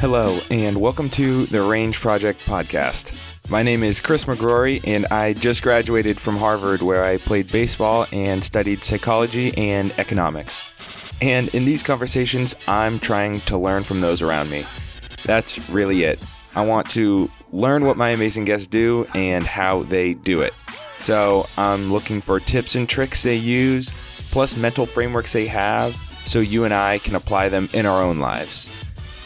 Hello, and welcome to the Range Project podcast. My name is Chris McGrory, and I just graduated from Harvard, where I played baseball and studied psychology and economics. And in these conversations, I'm trying to learn from those around me. That's really it. I want to learn what my amazing guests do and how they do it. So I'm looking for tips and tricks they use, plus mental frameworks they have, so you and I can apply them in our own lives.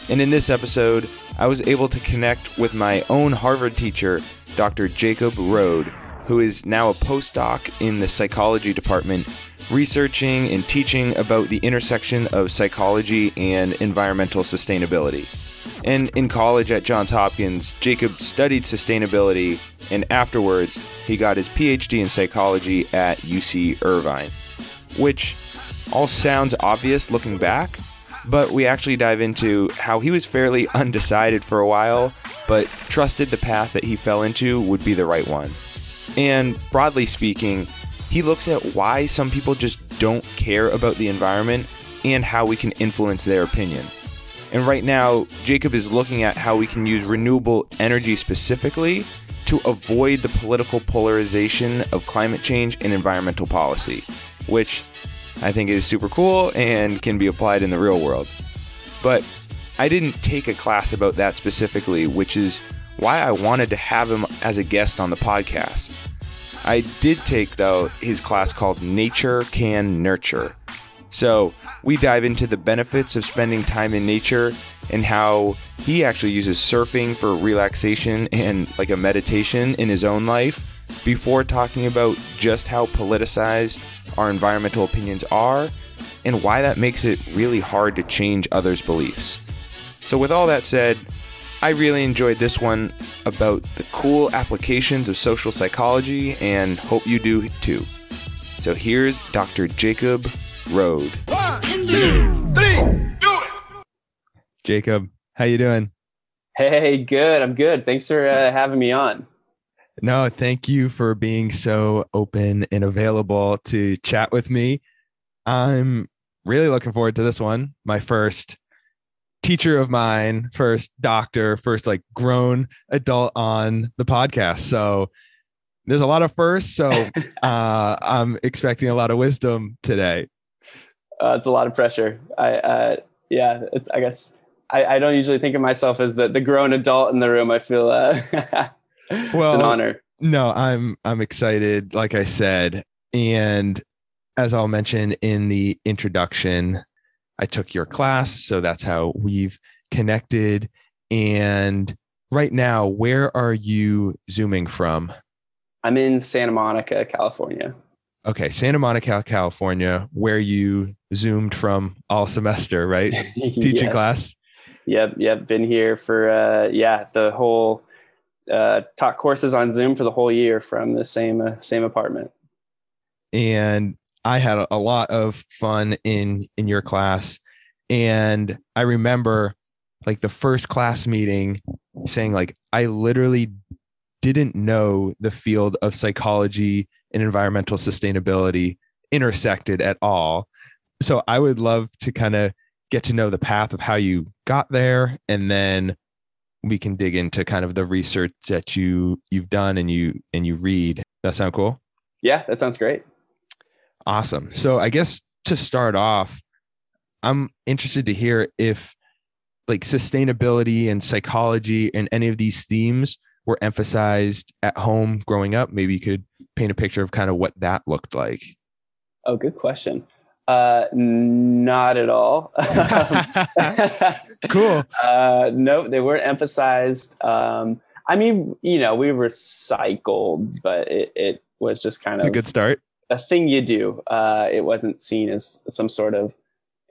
And in this episode, I was able to connect with my own Harvard teacher, Dr. Jacob Rode, who is now a postdoc in the psychology department, researching and teaching about the intersection of psychology and environmental sustainability. And in college at Johns Hopkins, Jacob studied sustainability, and afterwards, he got his PhD in psychology at UC Irvine. Which all sounds obvious looking back, but we actually dive into how he was fairly undecided for a while, but trusted the path that he fell into would be the right one. And broadly speaking, he looks at why some people just don't care about the environment and how we can influence their opinion. And right now, Jacob is looking at how we can use renewable energy specifically to avoid the political polarization of climate change and environmental policy, which I think is super cool and can be applied in the real world. But I didn't take a class about that specifically, which is why I wanted to have him as a guest on the podcast. I did take, though, his class called Nature Can Nurture. So we dive into the benefits of spending time in nature and how he actually uses surfing for relaxation and like a meditation in his own life before talking about just how politicized our environmental opinions are and why that makes it really hard to change others' beliefs. So, with all that said, I really enjoyed this one about the cool applications of social psychology and hope you do too. So, here's Dr. Jacob Rode. One, two, three, do it! Jacob, how you doing? Hey, good. I'm good. Thanks for uh, having me on. No, thank you for being so open and available to chat with me. I'm really looking forward to this one. My first teacher of mine, first doctor, first like grown adult on the podcast. So there's a lot of firsts. So uh, I'm expecting a lot of wisdom today. Uh, it's a lot of pressure. I, uh, yeah, I guess I, I, don't usually think of myself as the, the grown adult in the room. I feel uh, well, it's an honor. No, I'm I'm excited. Like I said, and as I'll mention in the introduction, I took your class, so that's how we've connected. And right now, where are you zooming from? I'm in Santa Monica, California. Okay, Santa Monica, California, where you zoomed from all semester, right? Teaching yes. class. Yep, yep. Been here for uh yeah, the whole uh, taught courses on Zoom for the whole year from the same uh, same apartment. And I had a lot of fun in in your class, and I remember like the first class meeting saying like I literally didn't know the field of psychology and environmental sustainability intersected at all. So I would love to kind of get to know the path of how you got there and then we can dig into kind of the research that you you've done and you and you read. That sound cool? Yeah, that sounds great. Awesome. So I guess to start off, I'm interested to hear if like sustainability and psychology and any of these themes were emphasized at home growing up. Maybe you could paint a picture of kind of what that looked like. Oh, good question. Uh, not at all. cool. Uh, no, they weren't emphasized. Um, I mean, you know, we recycled, but it, it was just kind it's of a good start. A thing you do. Uh, it wasn't seen as some sort of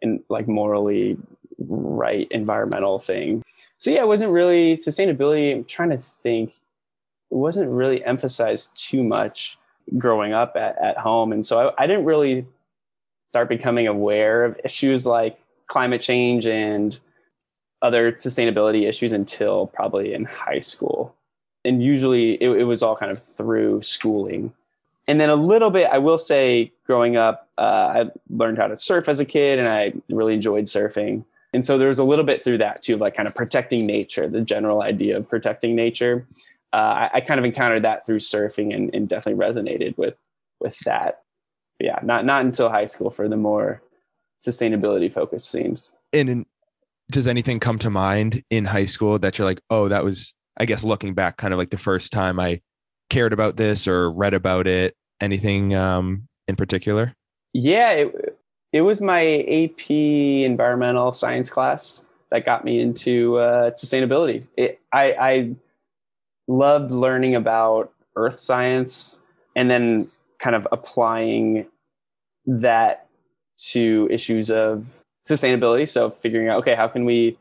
in like morally right environmental thing. So yeah, it wasn't really sustainability. I'm trying to think. It wasn't really emphasized too much growing up at, at home, and so I, I didn't really start becoming aware of issues like climate change and other sustainability issues until probably in high school. And usually it, it was all kind of through schooling. And then a little bit, I will say, growing up, uh, I learned how to surf as a kid and I really enjoyed surfing. And so there was a little bit through that too, like kind of protecting nature, the general idea of protecting nature. Uh, I, I, kind of encountered that through surfing and, and definitely resonated with with that. But yeah, not not until high school for the more sustainability focused themes. And in, does anything come to mind in high school that you're like, oh, that was, I guess, looking back, kind of like the first time I cared about this or read about it? Anything um, in particular? Yeah, it, it was my AP environmental science class that got me into uh, sustainability. It, I, I loved learning about earth science and then kind of applying that to issues of sustainability. So figuring out, okay, how can we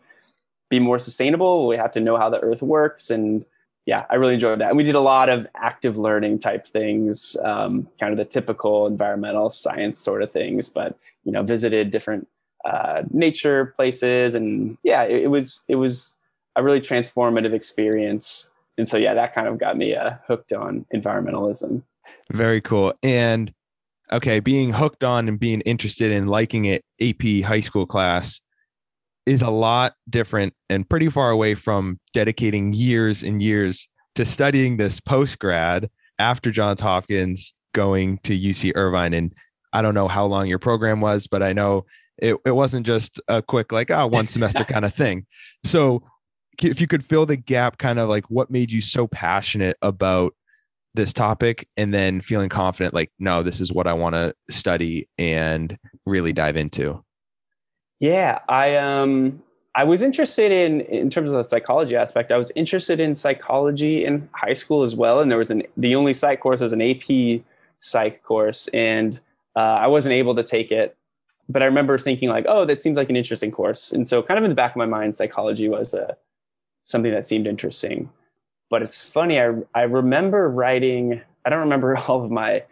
be more sustainable? We have to know how the earth works. And yeah, I really enjoyed that. And we did a lot of active learning type things, um, kind of the typical environmental science sort of things, but, you know, visited different uh, nature places. And yeah, it, it, was, it was a really transformative experience. And so, yeah, that kind of got me uh, hooked on environmentalism. Very cool. And okay, being hooked on and being interested in liking it AP high school class is a lot different and pretty far away from dedicating years and years to studying this post grad after Johns Hopkins going to UC Irvine. And I don't know how long your program was, but I know it, it wasn't just a quick, like, oh, one semester kind of thing. So if you could fill the gap, kind of like what made you so passionate about this topic and then feeling confident like no this is what i want to study and really dive into yeah i um i was interested in in terms of the psychology aspect i was interested in psychology in high school as well and there was an the only psych course was an ap psych course and uh, i wasn't able to take it but i remember thinking like oh that seems like an interesting course and so kind of in the back of my mind psychology was uh, something that seemed interesting but it's funny. I I remember writing. I don't remember all of my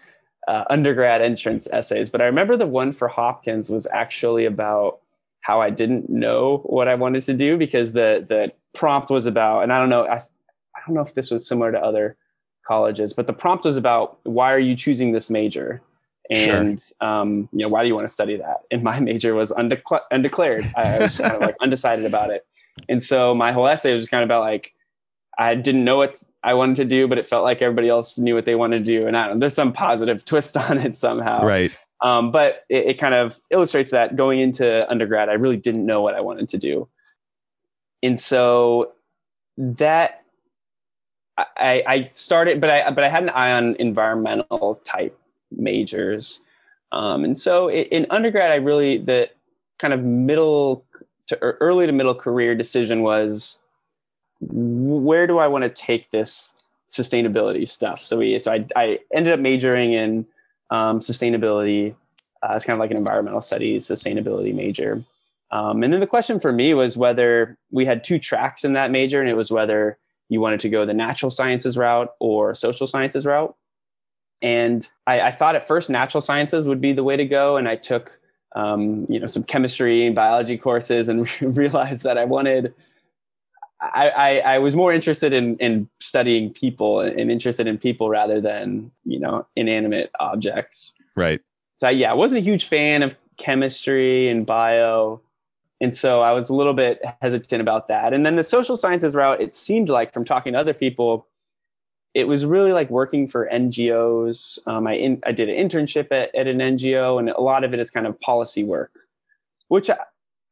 uh, undergrad entrance essays, but I remember the one for Hopkins was actually about how I didn't know what I wanted to do because the the prompt was about, and I don't know, I, I don't know if this was similar to other colleges, but the prompt was about why are you choosing this major, and sure. um, you know why do you want to study that? And my major was undecla- undeclared. I was kind of like undecided about it, and so my whole essay was just kind of about like I didn't know what I wanted to do, but it felt like everybody else knew what they wanted to do. And I don't there's some positive twist on it somehow. Right. Um, but it, it, kind of illustrates that going into undergrad, I really didn't know what I wanted to do. And so that I, I started, but I, but I had an eye on environmental type majors. Um, and so in undergrad, I really, the kind of middle to early to middle career decision was where do I want to take this sustainability stuff? So we, so I, I ended up majoring in um, sustainability. Uh, it's kind of like an environmental studies sustainability major. Um, and then the question for me was whether we had two tracks in that major, and it was whether you wanted to go the natural sciences route or social sciences route. And I, I thought at first natural sciences would be the way to go, and I took um, you know some chemistry and biology courses and realized that I wanted I, I, I, was more interested in, in studying people and interested in people rather than, you know, inanimate objects. Right. So yeah, I wasn't a huge fan of chemistry and bio. And so I was a little bit hesitant about that. And then the social sciences route, it seemed like from talking to other people, it was really like working for NGOs. Um, I, in, I did an internship at, at an NGO, and a lot of it is kind of policy work, which I,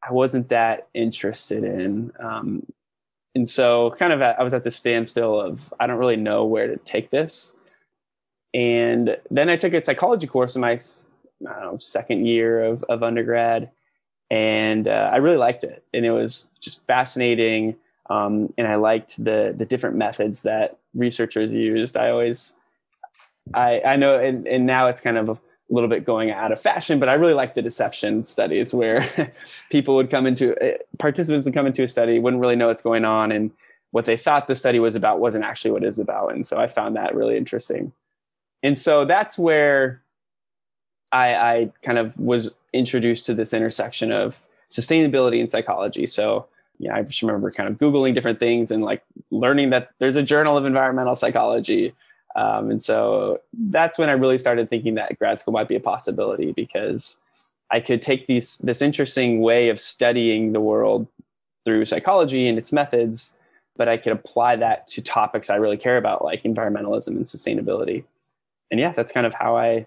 I wasn't that interested in. Um, and so kind of at, I was at the standstill of I don't really know where to take this. And then I took a psychology course in my know, second year of, of undergrad, and uh, I really liked it, and it was just fascinating. Um, and I liked the the different methods that researchers used. I always, I I know, and, and now it's kind of a little bit going out of fashion, but I really like the deception studies where people would come into eh, participants would come into a study, wouldn't really know what's going on, and what they thought the study was about wasn't actually what it is about. And so I found that really interesting. And so that's where I, I kind of was introduced to this intersection of sustainability and psychology. So yeah, I just remember kind of Googling different things and like learning that there's a journal of environmental psychology. Um, and so that's when I really started thinking that grad school might be a possibility because I could take these this interesting way of studying the world through psychology and its methods, but I could apply that to topics I really care about, like environmentalism and sustainability. And yeah, that's kind of how I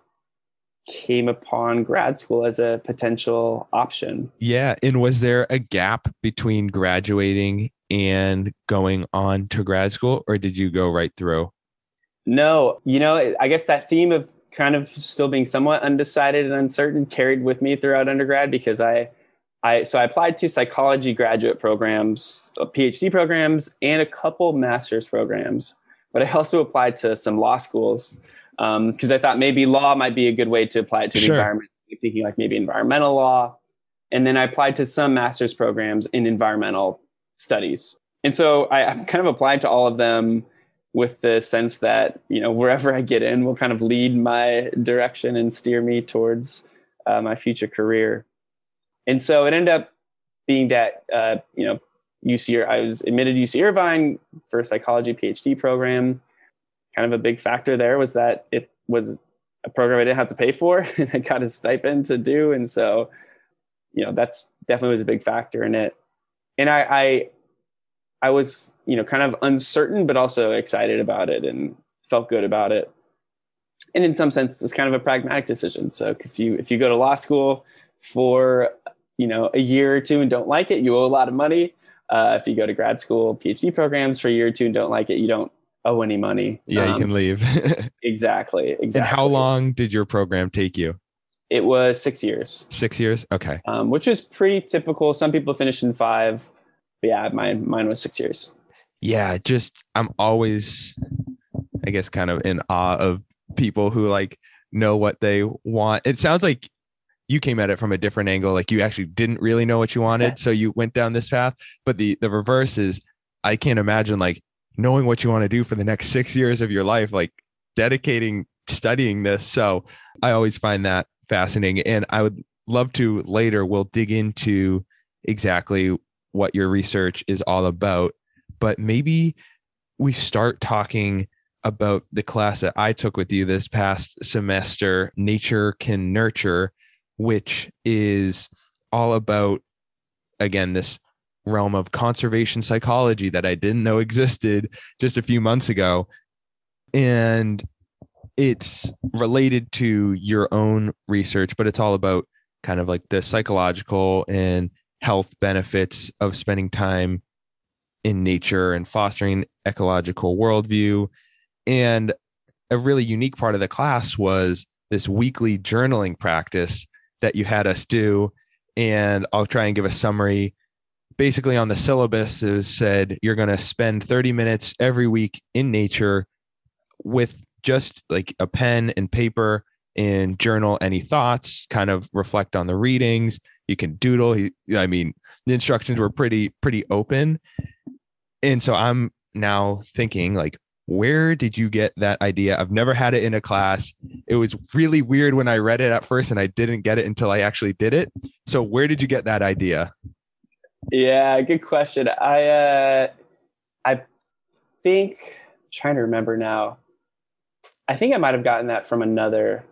came upon grad school as a potential option. Yeah. And was there a gap between graduating and going on to grad school, or did you go right through? No, you know, I guess that theme of kind of still being somewhat undecided and uncertain carried with me throughout undergrad because I, I so I applied to psychology graduate programs, uh, PhD programs, and a couple master's programs. But I also applied to some law schools because um, I thought maybe law might be a good way to apply it to the environment. Thinking like maybe environmental law, and then I applied to some master's programs in environmental studies. And so I, I've kind of applied to all of them with the sense that you know wherever I get in will kind of lead my direction and steer me towards uh, my future career. And so it ended up being that uh, you know UC I was admitted UC Irvine for a psychology PhD program kind of a big factor there was that it was a program I didn't have to pay for and I got a stipend to do. And so, you know, that's definitely was a big factor in it. And I, I, I was, you know, kind of uncertain, but also excited about it and felt good about it. And in some sense, it's kind of a pragmatic decision. So if you, if you go to law school for, you know, a year or two and don't like it, you owe a lot of money. Uh, if you go to grad school, PhD programs for a year or two and don't like it, you don't owe any money. Yeah, um, you can leave. exactly. Exactly. And how long did your program take you? It was six years. Six years? Okay. Um, which is pretty typical. Some people finish in five. But yeah, mine mine was six years. Yeah, just I'm always I guess kind of in awe of people who like know what they want. It sounds like you came at it from a different angle like you actually didn't really know what you wanted okay. so you went down this path but the the reverse is i can't imagine like knowing what you want to do for the next six years of your life, like dedicating studying this. So I always find that fascinating. And I would love to later, we'll dig into exactly what your research is all about. But maybe we start talking about the class that I took with you this past semester, Nature Can Nurture, which is all about, again, this realm of conservation psychology that I didn't know existed just a few months ago. And it's related to your own research, but it's all about kind of like the psychological and health benefits of spending time in nature and fostering ecological worldview. And a really unique part of the class was this weekly journaling practice that you had us do. And I'll try and give a summary basically on the syllabus is said you're going to spend 30 minutes every week in nature with just like a pen and paper and journal any thoughts kind of reflect on the readings. You can doodle. I mean the instructions were pretty pretty open. And so i'm now thinking like where did you get that idea? I've never had it in a class. It was really weird when i read it at first and i didn't get it until i actually did it. So where did you get that idea? Yeah, good question. I uh, I think I'm trying to remember now. I think I might have gotten that from another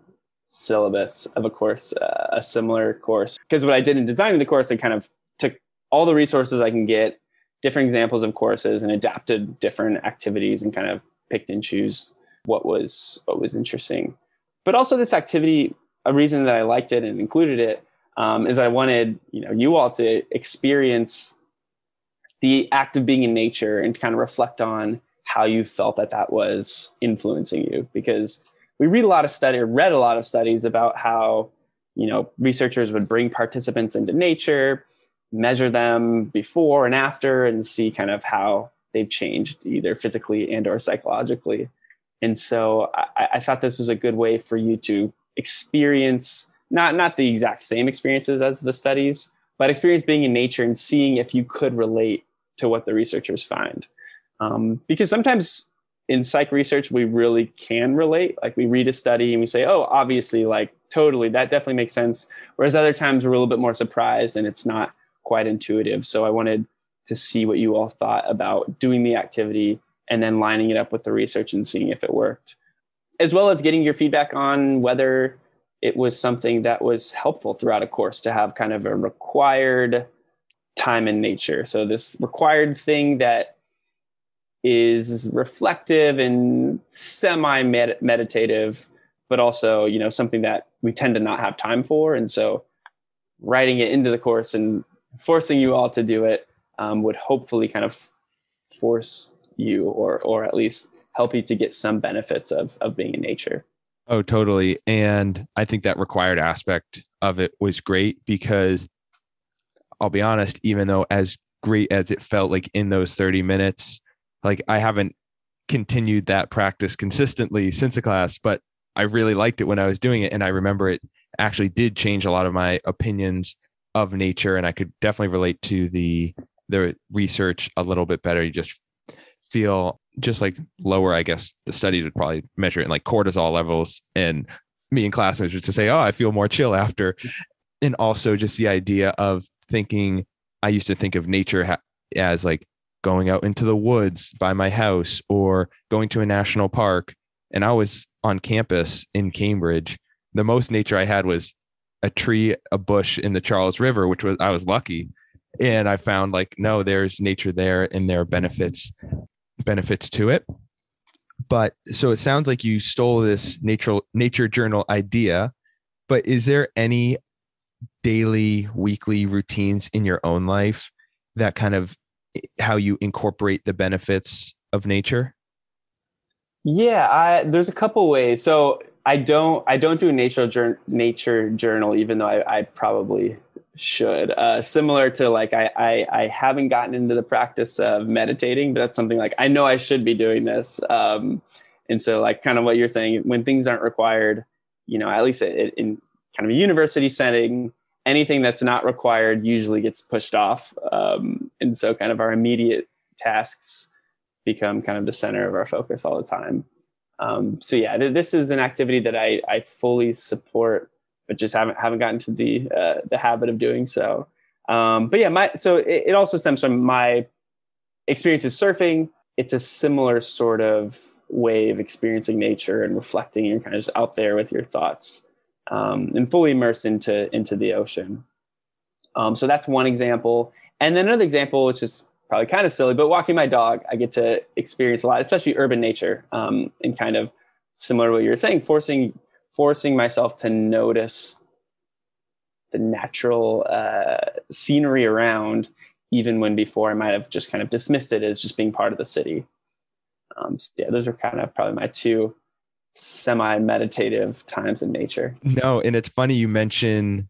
syllabus of a course, uh, a similar course. Because what I did in designing the course, I kind of took all the resources I can get, different examples of courses, and adapted different activities, and kind of picked and choose what was what was interesting. But also, this activity, a reason that I liked it and included it um, is I wanted you know you all to experience the act of being in nature and kind of reflect on how you felt that that was influencing you because we read a lot of study or read a lot of studies about how you know researchers would bring participants into nature measure them before and after and see kind of how they've changed either physically and or psychologically and so I, I thought this was a good way for you to experience not not the exact same experiences as the studies, but experience being in nature and seeing if you could relate to what the researchers find. Um, because sometimes in psych research we really can relate. Like we read a study and we say, "Oh, obviously, like totally, that definitely makes sense." Whereas other times we're a little bit more surprised and it's not quite intuitive. So I wanted to see what you all thought about doing the activity and then lining it up with the research and seeing if it worked, as well as getting your feedback on whether it was something that was helpful throughout a course to have kind of a required time in nature. So, this required thing that is reflective and semi meditative, but also, you know, something that we tend to not have time for. And so, writing it into the course and forcing you all to do it um, would hopefully kind of force you or or at least help you to get some benefits of of being in nature. Oh, totally. And I think that required aspect of it was great because I'll be honest, even though as great as it felt like in those 30 minutes, like I haven't continued that practice consistently since the class, but I really liked it when I was doing it. And I remember it actually did change a lot of my opinions of nature. And I could definitely relate to the the research a little bit better. You just feel just like lower, I guess the study would probably measure it in like cortisol levels. And me and classmates would to say, Oh, I feel more chill after. And also just the idea of thinking, I used to think of nature ha- as like going out into the woods by my house or going to a national park. And I was on campus in Cambridge. The most nature I had was a tree, a bush in the Charles River, which was, I was lucky. And I found like, no, there's nature there and there are benefits benefits to it. But so it sounds like you stole this nature nature journal idea, but is there any daily, weekly routines in your own life that kind of how you incorporate the benefits of nature? Yeah, I, there's a couple ways. So I don't I don't do a nature nature journal, even though I, I probably should. Uh, similar to like I, I, I haven't gotten into the practice of meditating, but that's something like I know I should be doing this. Um, and so like kind of what you're saying, when things aren't required, you know, at least in kind of a university setting, anything that's not required usually gets pushed off. Um, and so kind of our immediate tasks become kind of the center of our focus all the time. Um, so yeah, th- this is an activity that I, I fully support but just haven't haven't gotten to the uh, the habit of doing so. Um, but yeah, my so it, it also stems from my experience with surfing. It's a similar sort of way of experiencing nature and reflecting and kind of just out there with your thoughts um, and fully immersed into into the ocean. Um, so that's one example. And then another example, which is probably kind of silly, but walking my dog, I get to experience a lot, especially urban nature, um, and kind of similar to what you were saying, forcing forcing myself to notice the natural uh, scenery around, even when before I might have just kind of dismissed it as just being part of the city. Um, so yeah, those are kind of probably my two semi-meditative times in nature. No, and it's funny you mention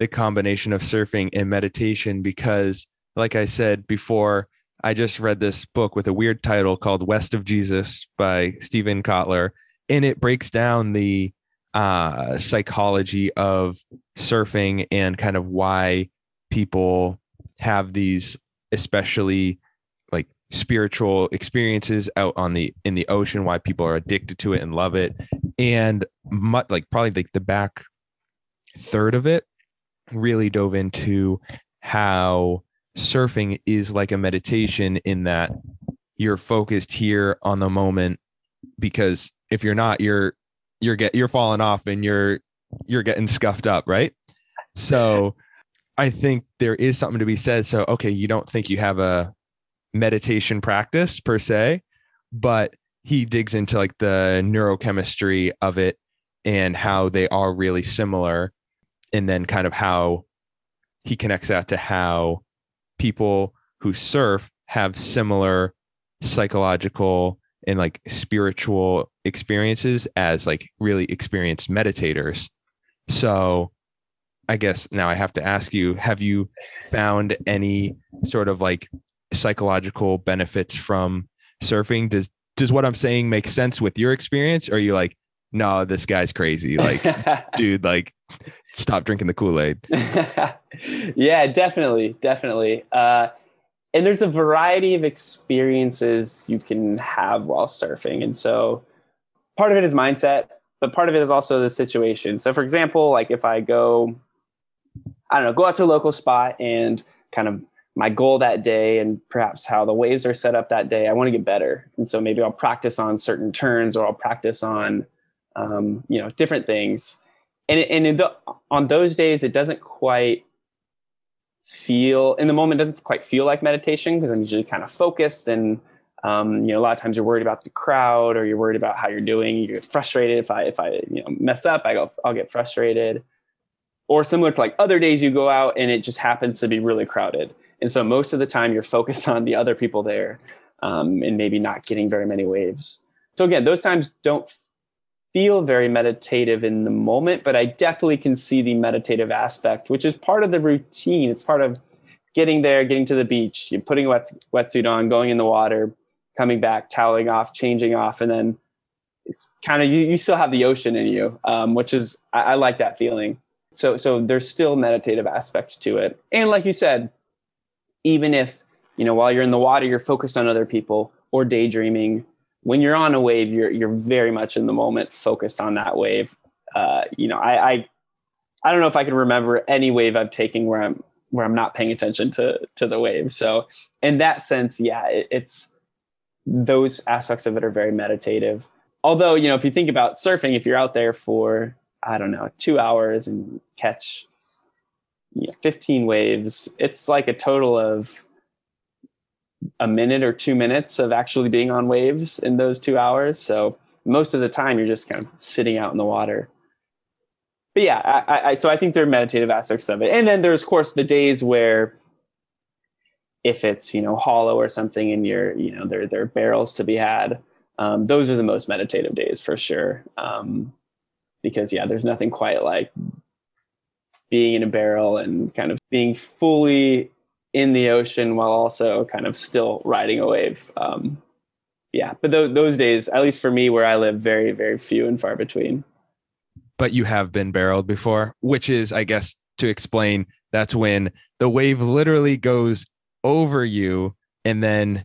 the combination of surfing and meditation because, like I said before, I just read this book with a weird title called West of Jesus by Steven Kotler, and it breaks down the uh, psychology of surfing and kind of why people have these especially spiritual experiences out on the in the ocean why people are addicted to it and love it and much, like probably like the back third of it really dove into how surfing is like a meditation in that you're focused here on the moment because if you're not you're you're get you're falling off and you're you're getting scuffed up, right? So I think there is something to be said. So okay, you don't think you have a meditation practice per se, but he digs into like the neurochemistry of it and how they are really similar and then kind of how he connects that to how people who surf have similar psychological and like spiritual experiences as like really experienced meditators. So I guess now I have to ask you have you found any sort of like psychological benefits from surfing? Does does what I'm saying make sense with your experience? Or are you like, no, this guy's crazy? Like, dude, like stop drinking the Kool-Aid. yeah, definitely. Definitely. Uh and there's a variety of experiences you can have while surfing. And so part of it is mindset, but part of it is also the situation. So, for example, like if I go, I don't know, go out to a local spot and kind of my goal that day and perhaps how the waves are set up that day, I want to get better. And so maybe I'll practice on certain turns or I'll practice on, um, you know, different things. And, and the, on those days, it doesn't quite feel in the moment doesn't quite feel like meditation because I'm usually kind of focused and um, you know a lot of times you're worried about the crowd or you're worried about how you're doing. You get frustrated if I if I you know mess up, I go I'll get frustrated. Or similar to like other days you go out and it just happens to be really crowded and so most of the time you're focused on the other people there um, and maybe not getting very many waves. So again, those times don't feel very meditative in the moment, but I definitely can see the meditative aspect, which is part of the routine. It's part of getting there, getting to the beach, you're putting a wet, wetsuit on, going in the water, coming back, toweling off, changing off, and then it's kind of you, you still have the ocean in you, um, which is I, I like that feeling. So so there's still meditative aspects to it. And like you said, even if you know while you're in the water you're focused on other people or daydreaming when you're on a wave you're you're very much in the moment focused on that wave. Uh, you know I, I i don't know if i can remember any wave i've taken where i'm where i'm not paying attention to to the wave. So in that sense yeah it, it's those aspects of it are very meditative. Although you know if you think about surfing if you're out there for i don't know two hours and catch 15 waves, it's like a total of a minute or two minutes of actually being on waves in those two hours. So most of the time you're just kind of sitting out in the water. But yeah, I, I, so I think there are meditative aspects of it. And then there's of course the days where if it's, you know, hollow or something and you're, you know, there, there are barrels to be had. Um, those are the most meditative days for sure. Um, because yeah, there's nothing quite like being in a barrel and kind of being fully in the ocean while also kind of still riding a wave. Um, yeah, but th- those days, at least for me, where I live, very, very few and far between. But you have been barreled before, which is, I guess, to explain, that's when the wave literally goes over you and then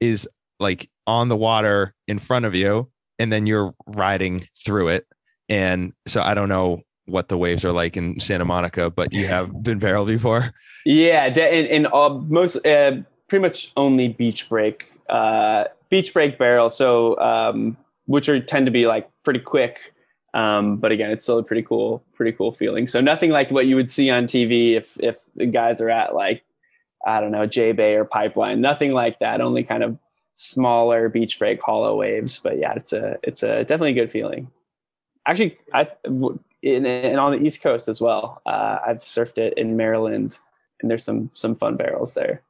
is like on the water in front of you, and then you're riding through it. And so I don't know what the waves are like in Santa Monica, but you have been barrel before. Yeah, in, in all, most uh, pretty much only beach break, uh, beach break barrel. So um, which are tend to be like pretty quick. Um, but again, it's still a pretty cool, pretty cool feeling. So nothing like what you would see on TV if if guys are at like I don't know J Bay or Pipeline. Nothing like that. Only kind of smaller beach break hollow waves. But yeah, it's a it's a definitely a good feeling. Actually, I in, and on the East Coast as well. Uh, I've surfed it in Maryland, and there's some some fun barrels there.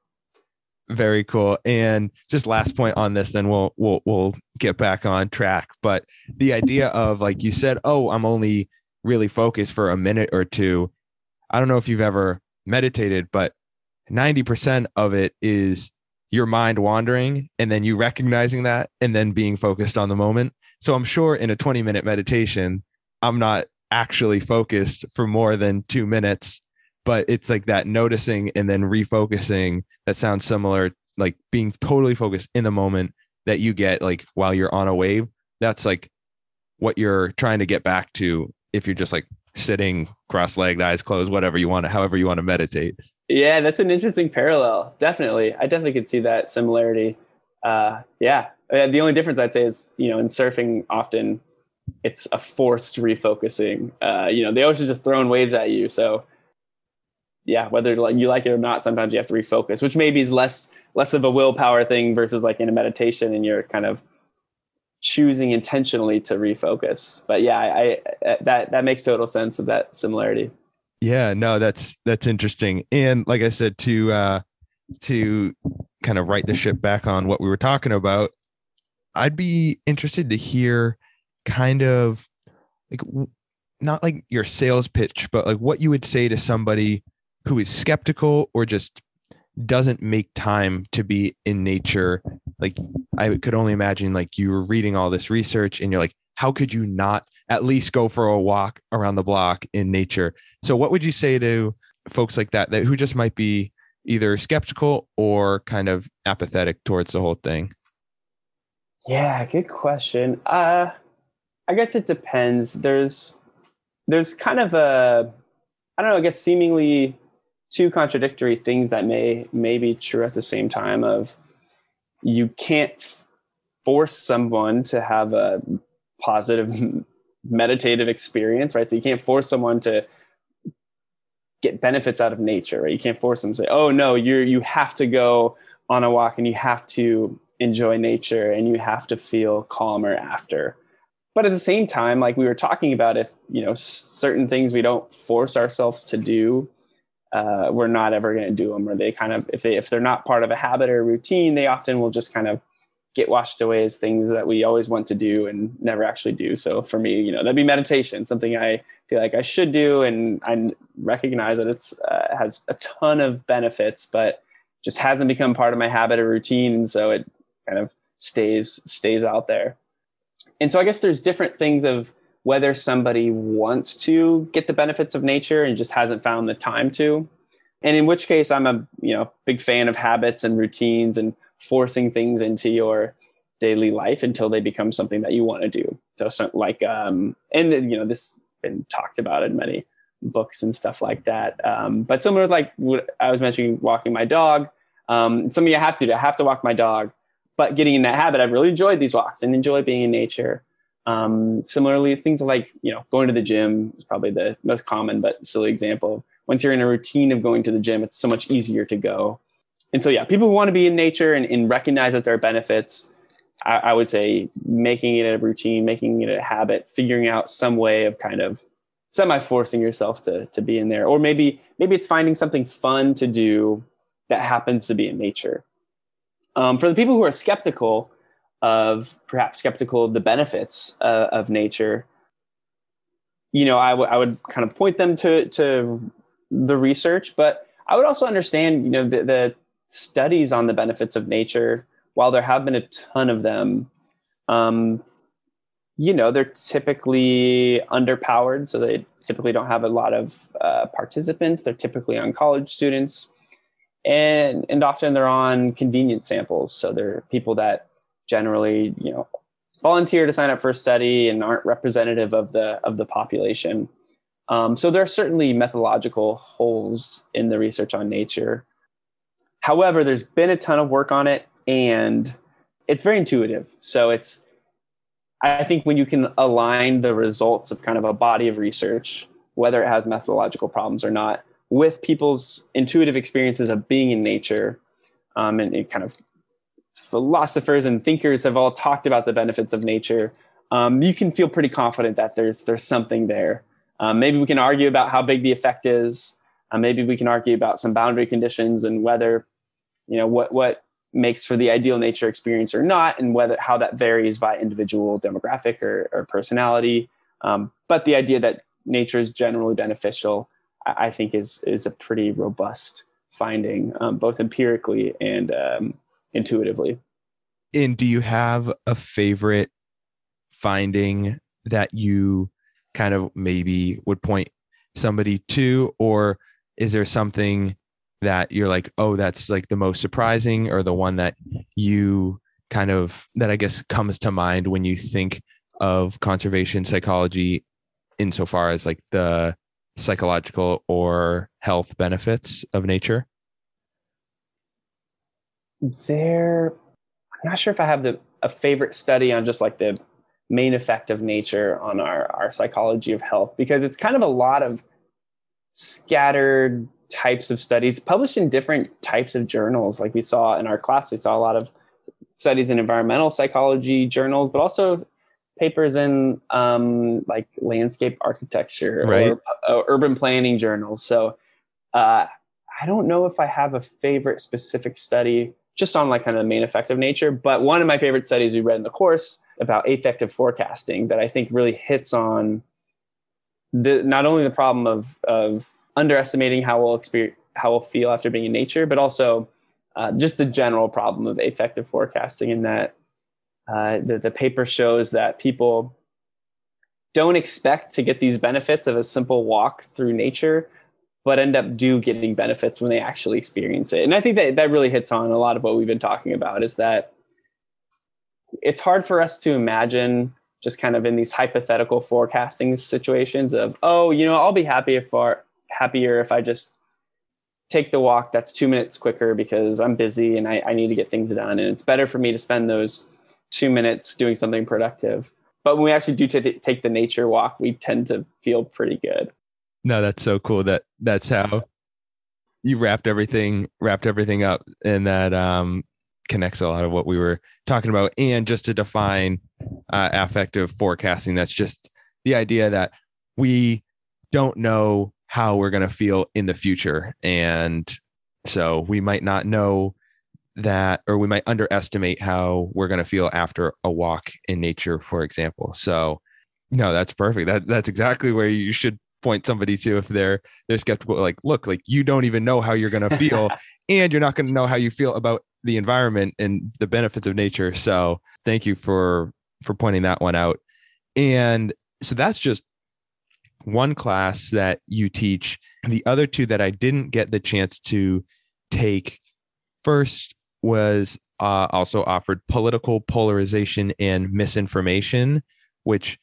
Very cool. And just last point on this, then we'll we'll we'll get back on track. But the idea of like you said, oh, I'm only really focused for a minute or two. I don't know if you've ever meditated, but 90% of it is your mind wandering and then you recognizing that and then being focused on the moment. So I'm sure in a 20 minute meditation, I'm not actually focused for more than two minutes but it's like that noticing and then refocusing that sounds similar like being totally focused in the moment that you get like while you're on a wave. That's like what you're trying to get back to if you're just like sitting cross-legged eyes closed whatever you want to however you want to meditate. Yeah that's an interesting parallel. Definitely. I definitely could see that similarity. Uh yeah. Uh, the only difference i'd say is you know in surfing often it's a forced refocusing. Uh, you know, the ocean's just throwing waves at you. So yeah, whether you like it or not, sometimes you have to refocus, which maybe is less less of a willpower thing versus like in a meditation and you're kind of choosing intentionally to refocus. But yeah, I, I that that makes total sense of that similarity. Yeah, no, that's that's interesting. And like I said, to uh to kind of write the ship back on what we were talking about, I'd be interested to hear kind of like not like your sales pitch, but like what you would say to somebody who is skeptical or just doesn't make time to be in nature. Like I could only imagine like you were reading all this research and you're like, how could you not at least go for a walk around the block in nature? So what would you say to folks like that that who just might be either skeptical or kind of apathetic towards the whole thing? Yeah, good question. Uh I guess it depends. There's there's kind of a I don't know, I guess seemingly two contradictory things that may may be true at the same time of you can't force someone to have a positive meditative experience right? So you can't force someone to get benefits out of nature right? You can't force them to say oh no you're you have to go on a walk and you have to enjoy nature and you have to feel calmer after but at the same time like we were talking about if you know certain things we don't force ourselves to do uh, we're not ever going to do them or they kind of if they if they're not part of a habit or routine they often will just kind of get washed away as things that we always want to do and never actually do. So for me you know that'd be meditation something i feel like i should do and i recognize that it's uh, has a ton of benefits but just hasn't become part of my habit or routine and so it kind of stays stays out there and so i guess there's different things of whether somebody wants to get the benefits of nature and just hasn't found the time to. And in which case i'm a you know big fan of habits and routines and forcing things into your daily life until they become something that you want to do. So, like um and you know this been talked about in many books and stuff like that. Um but similar like what i was mentioning walking my dog. Um something i have to do i have to walk my dog but getting in that habit i've really enjoyed these walks and enjoy being in nature um, similarly, things like you know going to the gym is probably the most common but silly example. Once you're in a routine of going to the gym, it's so much easier to go. And so, yeah, people who want to be in nature and, and recognize that there are benefits, I, I, would say making it a routine, making it a habit, figuring out some way of kind of semi forcing yourself to to be in there, or maybe maybe it's finding something fun to do that happens to be in nature. Um, for the people who are skeptical, of perhaps skeptical of the benefits uh, of nature, you know, I, w- I would kind of point them to to the research, but I would also understand, you know, the, the studies on the benefits of nature. While there have been a ton of them, um, you know, they're typically underpowered, so they typically don't have a lot of uh, participants. They're typically on college students, and and often they're on convenient samples. So they're people that generally, you know, volunteer to sign up for a study and aren't representative of the of the population. Um, so there are certainly methodological holes in the research on nature. However, there's been a ton of work on it, and it's very intuitive. So it's I think when you can align the results of kind of a body of research, whether it has methodological problems or not, with people's intuitive experiences of being in nature, um, and kind of philosophers and thinkers have all talked about the benefits of nature, um, you can feel pretty confident that there's there's something there. Um, maybe we can argue about how big the effect is. Uh, maybe we can argue about some boundary conditions and whether, you know, what what makes for the ideal nature experience or not, and whether how that varies by individual demographic or, or personality. Um, but the idea that nature is generally beneficial, I, think, is is a pretty robust finding, um, both empirically and um, intuitively. And do you have a favorite finding that you kind of maybe would point somebody to, or is there something that you're like, oh, that's like the most surprising, or the one that you kind of that I guess comes to mind when you think of conservation psychology insofar as like the psychological or health benefits of nature? there i'm not sure if i have the a favorite study on just like the main effect of nature on our our psychology of health because it's kind of a lot of scattered types of studies published in different types of journals like we saw in our class we saw a lot of studies in environmental psychology journals but also papers in um, like landscape architecture right. or uh, urban planning journals so uh, i don't know if i have a favorite specific study just on like kind of the main effect of nature. But one of my favorite studies we read in the course about affective forecasting that I think really hits on the not only the problem of of underestimating how we'll experience how we'll feel after being in nature, but also uh, just the general problem of affective forecasting. In that uh, the, the paper shows that people don't expect to get these benefits of a simple walk through nature but end up do getting benefits when they actually experience it. And I think that that really hits on a lot of what we've been talking about is that it's hard for us to imagine just kind of in these hypothetical forecasting situations of, oh, you know, I'll be happy if happier if I just take the walk that's two minutes quicker because I'm busy and I, I need to get things done. And it's better for me to spend those two minutes doing something productive. But when we actually do t- take the nature walk, we tend to feel pretty good. No, that's so cool. That that's how you wrapped everything wrapped everything up, and that um, connects a lot of what we were talking about. And just to define uh, affective forecasting, that's just the idea that we don't know how we're going to feel in the future. And so we might not know that, or we might underestimate how we're going to feel after a walk in nature, for example. So, no, that's perfect. That that's exactly where you should point somebody to if they're they're skeptical. Like, look, like you don't even know how you're going to feel, and you're not going to know how you feel about the environment and the benefits of nature. So, thank you for for pointing that one out. And so that's just one class that you teach. The other two that I didn't get the chance to take first was uh, also offered political polarization and misinformation, which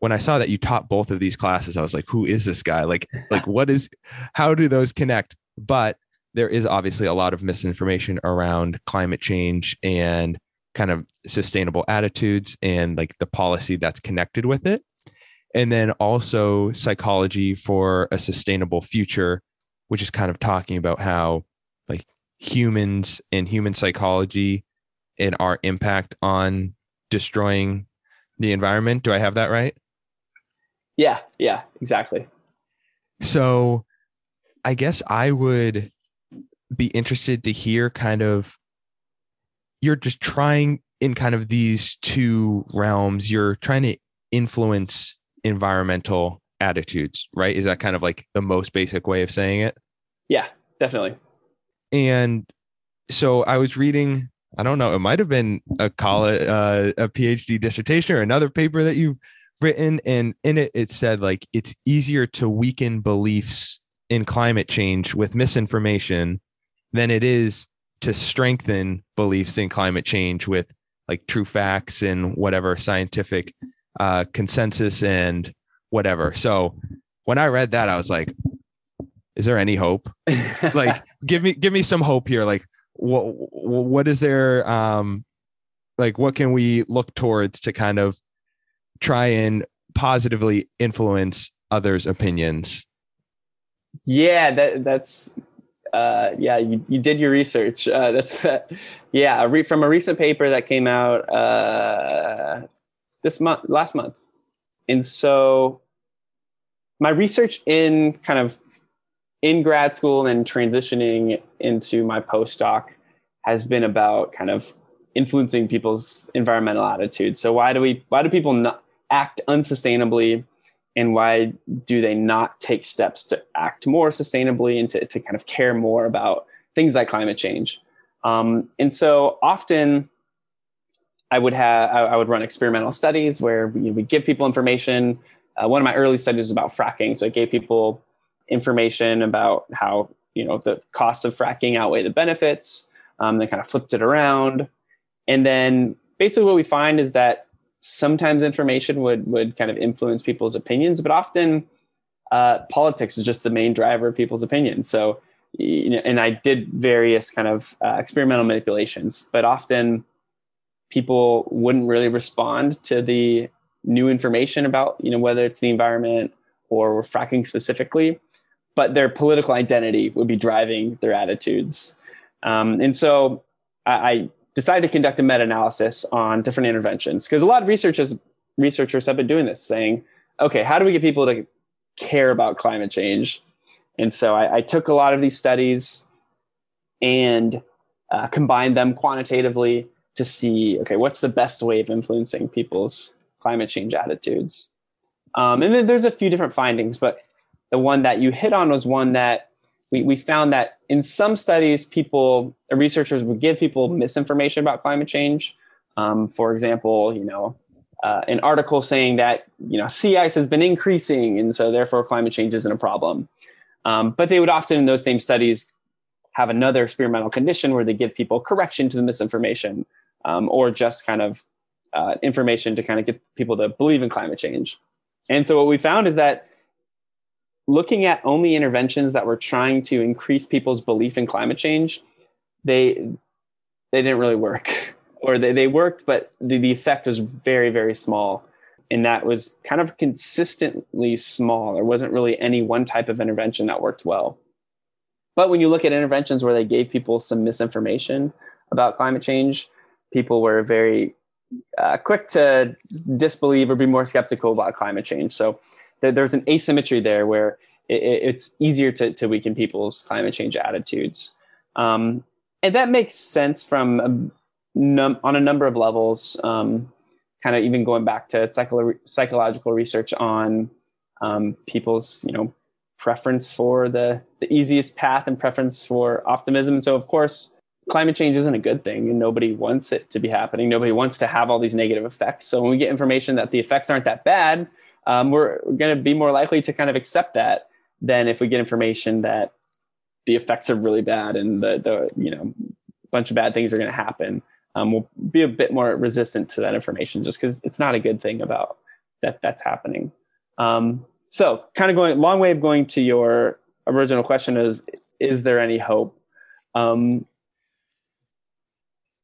when I saw that you taught both of these classes, I was like, who is this guy? Like, like what is, how do those connect? But there is obviously a lot of misinformation around climate change and kind of sustainable attitudes and like the policy that's connected with it and then also psychology for a sustainable future which is kind of talking about how like humans and human psychology and our impact on destroying the environment do i have that right yeah yeah exactly so i guess i would be interested to hear kind of you're just trying in kind of these two realms you're trying to influence environmental attitudes, right? Is that kind of like the most basic way of saying it? Yeah, definitely. And so I was reading, I don't know, it might have been a college, uh, a PhD dissertation or another paper that you've written. And in it, it said like it's easier to weaken beliefs in climate change with misinformation than it is to strengthen beliefs in climate change with like true facts and whatever scientific uh, consensus and whatever. So when I read that, I was like, is there any hope? like, give me, give me some hope here. Like, what, what is there? Um, like, what can we look towards to kind of try and positively influence others' opinions? Yeah, that that's uh, yeah, you, you did your research. Uh, that's uh, yeah, a re- from a recent paper that came out uh, this month, last month. And so my research in kind of in grad school and transitioning into my postdoc has been about kind of influencing people's environmental attitudes. So why do we why do people not act unsustainably and why do they not take steps to act more sustainably and to, to kind of care more about things like climate change? Um, and so often I would have I, would run experimental studies where we, we give people information. Uh, one of my early studies was about fracking, so I gave people information about how you know the costs of fracking outweigh the benefits. Um, then kind of flipped it around, and then basically what we find is that sometimes information would would kind of influence people's opinions, but often uh, politics is just the main driver of people's opinions. So, you know, and I did various kind of uh, experimental manipulations, but often people wouldn't really respond to the new information about you know whether it's the environment or fracking specifically but their political identity would be driving their attitudes. Um, and so I, I, decided to conduct a meta-analysis on different interventions because a lot of researchers researchers have been doing this saying okay how do we get people to care about climate change? And so i, I took a lot of these studies and uh, combined them quantitatively to see okay what's the best way of influencing people's climate change attitudes. Um, and then there's a few different findings but the one that you hit on was one that we, we found that in some studies people researchers would give people misinformation about climate change um, for example you know uh, an article saying that you know sea ice has been increasing and so therefore climate change isn't a problem um, but they would often in those same studies have another experimental condition where they give people correction to the misinformation um, or just kind of uh, information to kind of get people to believe in climate change. And so what we found is that looking at only interventions that were trying to increase people's belief in climate change, they they didn't really work, or they, they worked, but the, the effect was very very small, and that was kind of consistently small. There wasn't really any one type of intervention that worked well. But when you look at interventions where they gave people some misinformation about climate change, people were very uh, quick to disbelieve or be more skeptical about climate change. So there, there's an asymmetry there where it, it's easier to, to weaken people's climate change attitudes. Um, and that makes sense from num- on a number of levels. Um, kind of even going back to psycho- psychological research on um, people's you know preference for the the easiest path and preference for optimism. So of course climate change isn't a good thing and nobody wants it to be happening. Nobody wants to have all these negative effects. So when we get information that the effects aren't that bad, um, we're, going to be more likely to kind of accept that than if we get information that the effects are really bad and the, the you know bunch of bad things are going to happen. Um, we'll be a bit more resistant to that information just because it's not a good thing about that that's happening. Um, so kind of going long way of going to your original question is is there any hope um,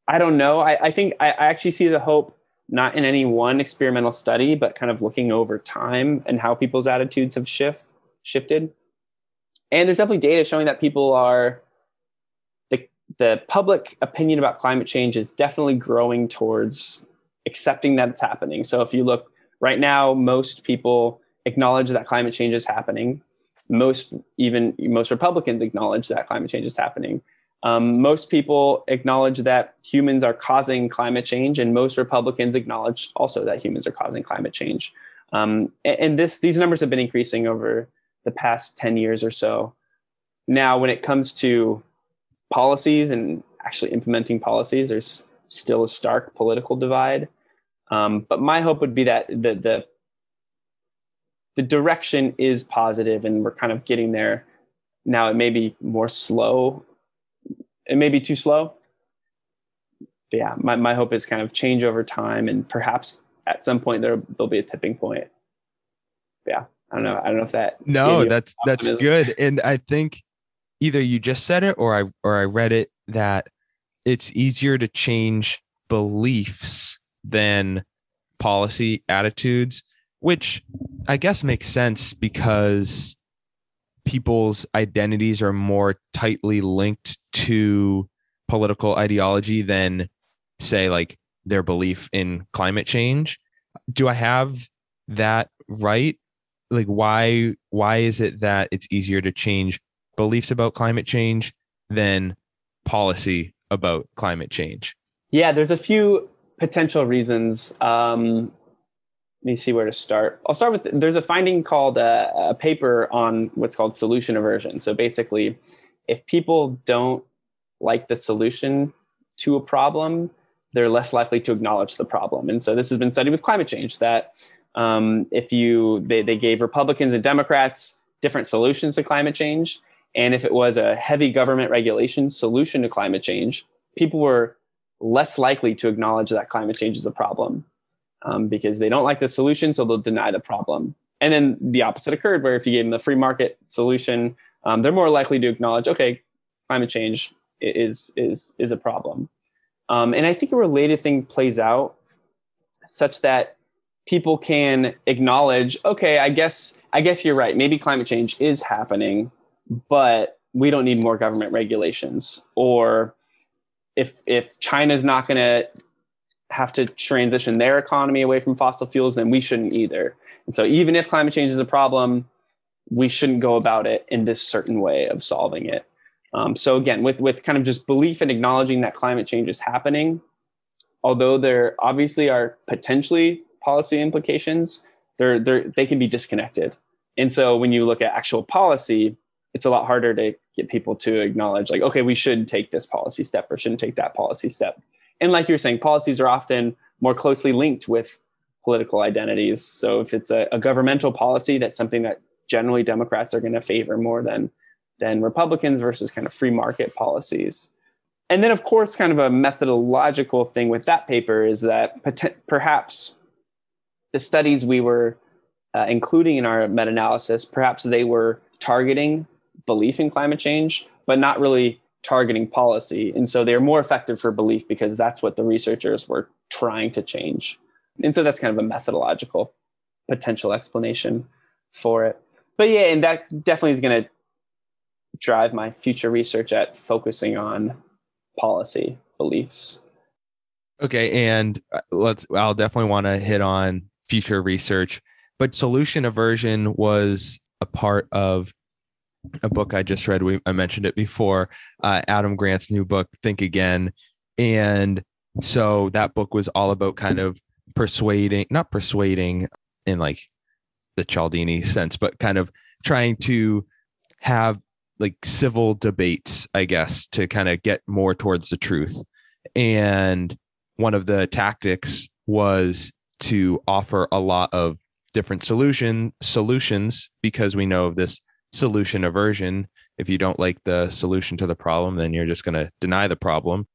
i don't know i, I think I, I, actually see the hope not in any one experimental study but kind of looking over time and how people's attitudes have shift shifted and there's definitely data showing that people are the, the public opinion about climate change is definitely growing towards accepting that it's happening so if you look right now most people acknowledge that climate change is happening. Most even most Republicans acknowledge that climate change is happening. Um, most people acknowledge that humans are causing climate change, and most Republicans acknowledge also that humans are causing climate change. Um, and, and this these numbers have been increasing over the past 10 years or so. Now, when it comes to policies and actually implementing policies, there's still a stark political divide. Um, but my hope would be that the, the the direction is positive and we're kind of getting there now it may be more slow it may be too slow. But yeah my, my hope is kind of change over time and perhaps at some point there there'll be a tipping point. Yeah i don't know. I don't know if that no that's that's good. And i think either you just said it or i or i read it that it's easier to change beliefs than policy attitudes which I guess makes sense because people's identities are more tightly linked to political ideology than, say, like their belief in climate change. Do I have that right? Like, why why is it that it's easier to change beliefs about climate change than policy about climate change? Yeah, there's a few potential reasons. Um, me see where to start. I'll start with there's a finding called a, uh, a paper on what's called solution aversion. So basically, if people don't like the solution to a problem, they're less likely to acknowledge the problem. And so this has been studied with climate change that um, if you they, they gave Republicans and Democrats different solutions to climate change, and if it was a heavy government regulation solution to climate change, people were less likely to acknowledge that climate change is a problem um, because they don't like the solution, so they'll deny the problem. And then the opposite occurred, where if you gave them the free market solution, um, they're more likely to acknowledge, okay, climate change is is is a problem. Um, and I think a related thing plays out such that people can acknowledge, okay, I guess I guess you're right. Maybe climate change is happening, but we don't need more government regulations. Or if if China's not going to have to transition their economy away from fossil fuels, then we shouldn't either. And so, even if climate change is a problem, we shouldn't go about it in this certain way of solving it. Um, so, again, with, with kind of just belief and acknowledging that climate change is happening, although there obviously are potentially policy implications, they're, they're, they can be disconnected. And so, when you look at actual policy, it's a lot harder to get people to acknowledge, like, okay, we should take this policy step or shouldn't take that policy step and like you're saying, policies are often more closely linked with political identities. So if it's a, a governmental policy, that's something that generally Democrats are going to favor more than than Republicans versus kind of free market policies. And then, of course, kind of a methodological thing with that paper is that perhaps the studies we were uh, including in our meta-analysis, perhaps they were targeting belief in climate change, but not really targeting policy. And so they're more effective for belief because that's what the researchers were trying to change. And so that's kind of a methodological potential explanation for it. But yeah, and that definitely is going to drive my future research at focusing on policy beliefs. Okay, and uh, let's I'll definitely want to hit on future research, but solution aversion was a part of a book I just read. We I mentioned it before. Uh, Adam Grant's new book, Think Again, and so that book was all about kind of persuading, not persuading in like the Cialdini sense, but kind of trying to have like civil debates, I guess, to kind of get more towards the truth. And one of the tactics was to offer a lot of different solution solutions because we know of this solution aversion. If you don't like the solution to the problem, then you're just going to deny the problem.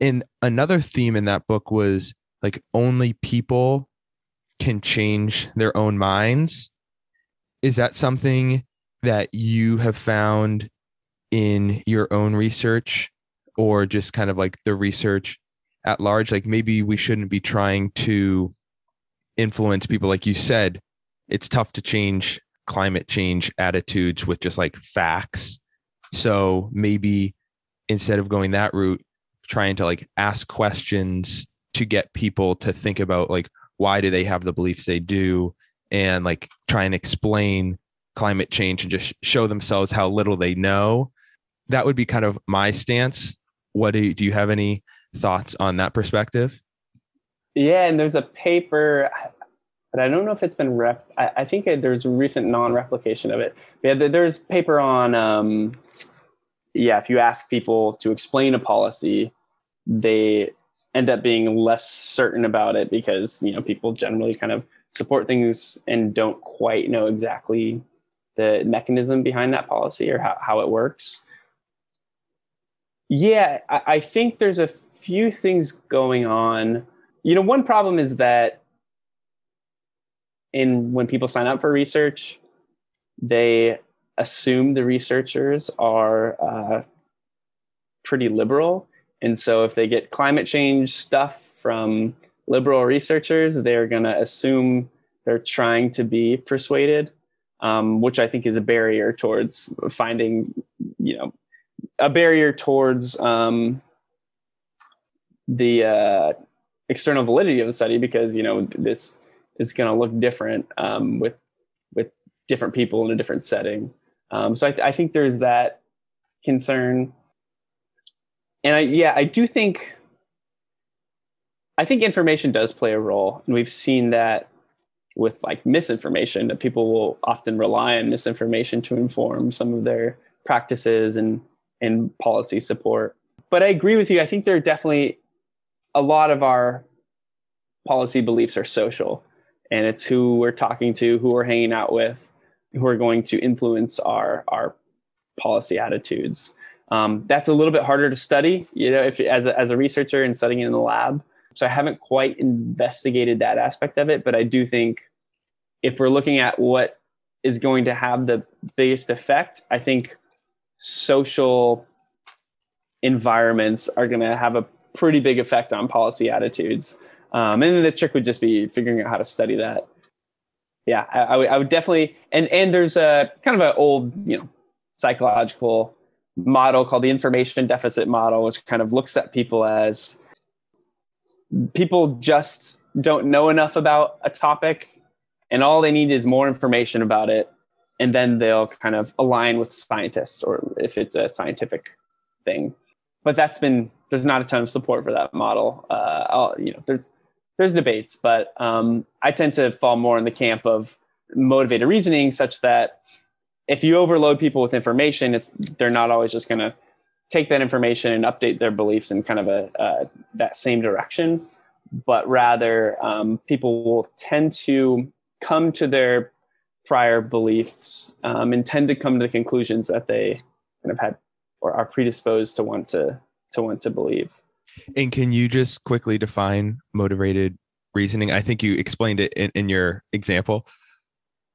And another theme in that book was like only people can change their own minds. Is that something that you have found in your own research or just kind of like the research at large? Like maybe we shouldn't be trying to influence people. Like you said, it's tough to change climate change attitudes with just like facts. So maybe instead of going that route, trying to like ask questions to get people to think about like why do they have the beliefs they do and like try and explain climate change and just show themselves how little they know. That would be kind of my stance. What do you, do you have any thoughts on that perspective? Yeah and there's a paper but i don't know if it's been rep i, I think there's a recent non-replication of it. Yeah there's paper on um yeah if you ask people to explain a policy they end up being less certain about it because you know people generally kind of support things and don't quite know exactly the mechanism behind that policy or how, how it works. Yeah I, I think there's a few things going on. You know one problem is that in when people sign up for research they assume the researchers are uh, pretty liberal. And so if they get climate change stuff from liberal researchers, they're going to assume they're trying to be persuaded, um, which I think is a barrier towards finding, you know, a barrier towards um, the uh, external validity of the study because you know this is going to look different um, with with different people in a different setting. Um, so I, th- I think there's that concern and I yeah, I do think I think information does play a role, and we've seen that with like misinformation that people will often rely on misinformation to inform some of their practices and and policy support. But I agree with you. I think there are definitely a lot of our policy beliefs are social, and it's who we're talking to, who we're hanging out with, who are going to influence our our policy attitudes. Um, that's a little bit harder to study, you know, if as a, as a researcher and studying in the lab. So I haven't quite investigated that aspect of it, but I do think if we're looking at what is going to have the biggest effect, I think social environments are going to have a pretty big effect on policy attitudes. Um, and the trick would just be figuring out how to study that. Yeah, I, I, would, I would definitely, and and there's a kind of an old, you know, psychological model called the information deficit model, which kind of looks at people as people just don't know enough about a topic and all they need is more information about it and then they'll kind of align with scientists or if it's a scientific thing but that's been there's not a ton of support for that model uh, you know there's there's debates but um, i tend to fall more in the camp of motivated reasoning such that if you overload people with information, it's they're not always just going to take that information and update their beliefs in kind of a uh, that same direction, but rather um, people will tend to come to their prior beliefs um, and tend to come to the conclusions that they kind of had or are predisposed to want to to want to believe. And can you just quickly define motivated reasoning? I think you explained it in, in your example.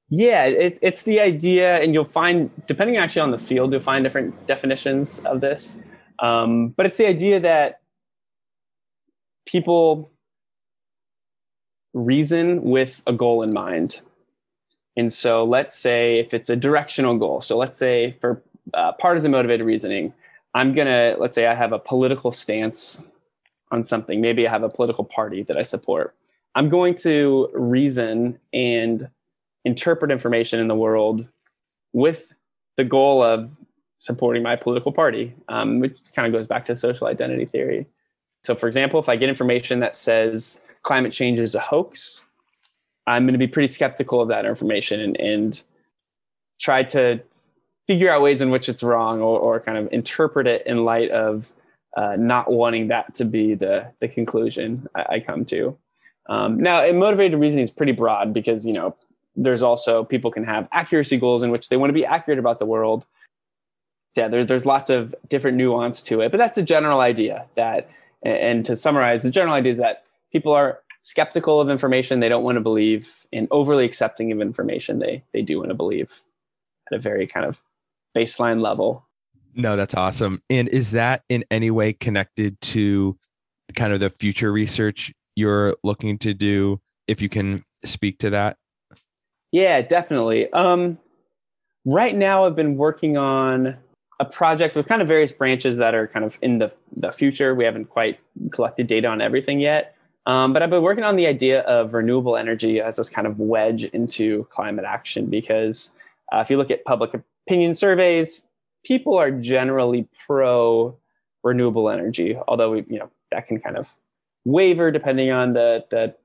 Yeah, it's it's the idea, and you'll find depending actually on the field, you'll find different definitions of this. Um, but it's the idea that people reason with a goal in mind. And so, let's say if it's a directional goal. So, let's say for uh, partisan motivated reasoning, I'm gonna let's say I have a political stance on something. Maybe I have a political party that I support. I'm going to reason and interpret information in the world with the goal of supporting my political party, um, which kind of goes back to social identity theory. So, for example, if I get information that says climate change is a hoax, I'm going to be pretty skeptical of that information and, and try to figure out ways in which it's wrong or, or kind of interpret it in light of uh, not wanting that to be the, the conclusion I, I come to. Um, now, motivated reasoning is pretty broad because, you know, there's also people can have accuracy goals in which they want to be accurate about the world. So yeah, there, there's lots of different nuance to it, but that's a general idea that, and to summarize, the general idea is that people are skeptical of information they don't want to believe and overly accepting of information they, they do want to believe at a very kind of baseline level. No, that's awesome. And is that in any way connected to kind of the future research you're looking to do? If you can speak to that. Yeah, definitely. Um, right now, I've been working on a project with kind of various branches that are kind of in the, the future. We haven't quite collected data on everything yet. Um, but I've been working on the idea of renewable energy as this kind of wedge into climate action because uh, if you look at public opinion surveys, people are generally pro renewable energy, although we, you know, that can kind of waver depending on the, the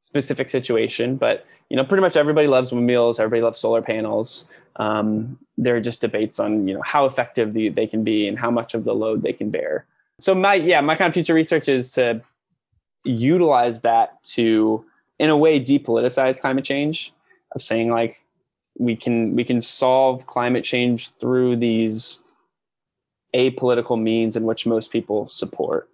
specific situation. But you know, pretty much everybody loves windmills. Everybody loves solar panels. Um, there are just debates on you know how effective the, they can be and how much of the load they can bear. So my yeah, my kind of future research is to utilize that to, in a way, depoliticize climate change. Of saying like we can we can solve climate change through these apolitical means in which most people support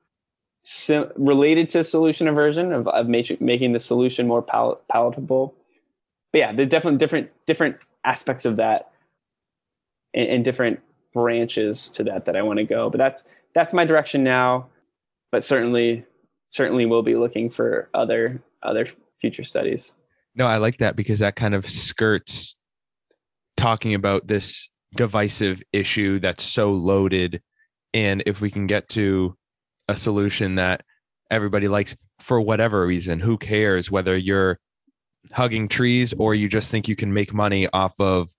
sim- related to solution aversion of, of making the solution more pal- palatable. But yeah, there's definitely different different aspects of that and, and different branches to that that I want to go. But that's that's my direction now. But certainly certainly we'll be looking for other other future studies. No, I like that because that kind of skirts talking about this divisive issue that's so loaded and if we can get to a solution that everybody likes for whatever reason. Who cares whether you're hugging trees or you just think you can make money off of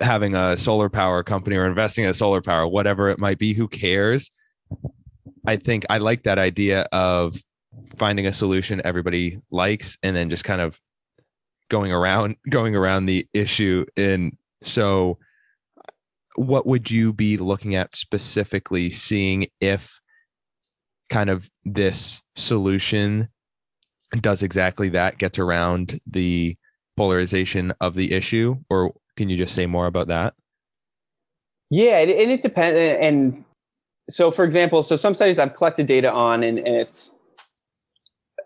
having a solar power company or investing in a solar power, whatever it might be, who cares? I think I like that idea of finding a solution everybody likes and then just kind of going around going around the issue and so what would you be looking at specifically seeing if kind of this solution does exactly that, gets around the polarization of the issue? Or can you just say more about that? Yeah, and it, depends. And so, for example, so some studies I've collected data on, and, and it's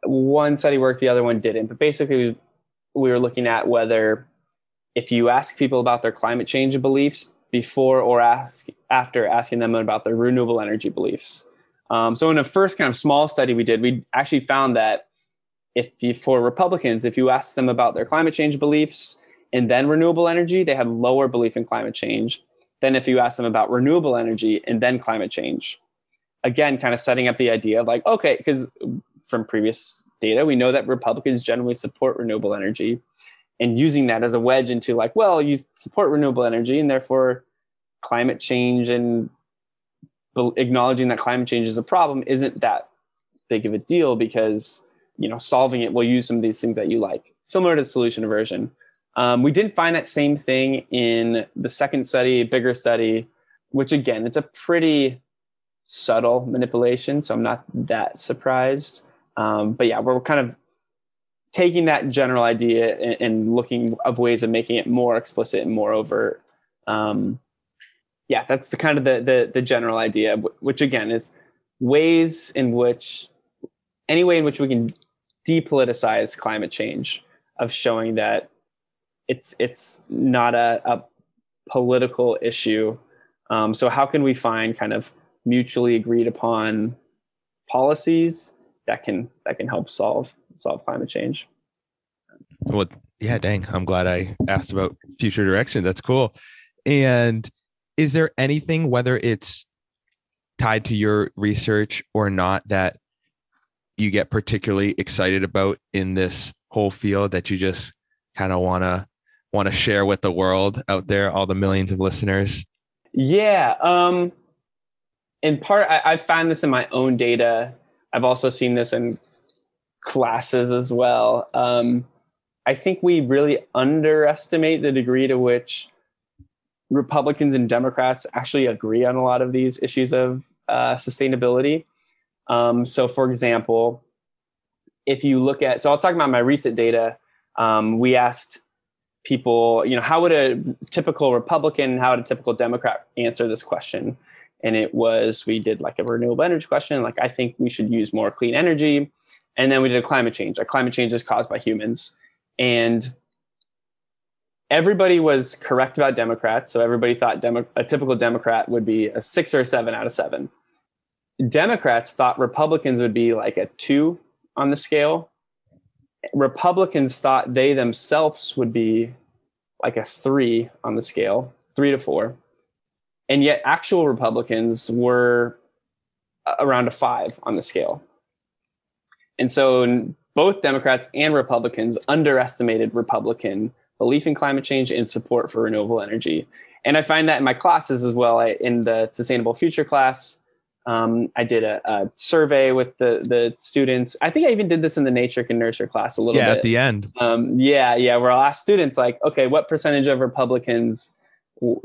one study worked, the other one didn't. But basically, we were looking at whether if you ask people about their climate change beliefs before or ask after asking them about their renewable energy beliefs, um, so in a first kind of small study we did, we actually found that if you, for Republicans, if you ask them about their climate change beliefs and then renewable energy, they had lower belief in climate change than if you ask them about renewable energy and then climate change. Again, kind of setting up the idea of like, okay, because from previous data, we know that Republicans generally support renewable energy and using that as a wedge into like, well, you support renewable energy and therefore climate change and acknowledging that climate change is a problem isn't that big of a deal because you know solving it will use some of these things that you like. Similar to solution aversion. Um, we didn't find that same thing in the second study bigger study which again it's a pretty subtle manipulation so i'm not that surprised. Um, but yeah we're kind of taking that general idea and, and, looking of ways of making it more explicit and more overt um, yeah, that's the kind of the, the, the general idea, which again is ways in which any way in which we can depoliticize climate change of showing that it's it's not a, a political issue. Um, so how can we find kind of mutually agreed upon policies that can that can help solve solve climate change? Well, yeah, dang. I'm glad I asked about future direction. That's cool. And is there anything, whether it's tied to your research or not, that you get particularly excited about in this whole field that you just kind of want to want to share with the world out there, all the millions of listeners? Yeah. Um, in part, I, I found this in my own data. I've also seen this in classes as well. Um, I think we really underestimate the degree to which Republicans and Democrats actually agree on a lot of these issues of uh, sustainability. Um, so, for example, if you look at, so I'll talk about my recent data. Um, we asked people, you know, how would a typical Republican, how would a typical Democrat answer this question? And it was, we did like a renewable energy question, like, I think we should use more clean energy. And then we did a climate change. Like, climate change is caused by humans and everybody was correct about Democrats. So everybody thought Demo- a typical Democrat would be a six or a seven out of seven. Democrats thought Republicans would be like a two on the scale. Republicans thought they themselves would be like a three on the scale, three to four. And yet, actual Republicans were around a five on the scale. And so both Democrats and Republicans underestimated Republican belief in climate change and support for renewable energy. And I find that in my classes as well. I, in the Sustainable Future class, um, I did a, a, survey with the the students. I think I even did this in the nature and nurture class a little yeah, bit. at the end. Um, yeah, yeah, where I'll ask students like, okay, what percentage of Republicans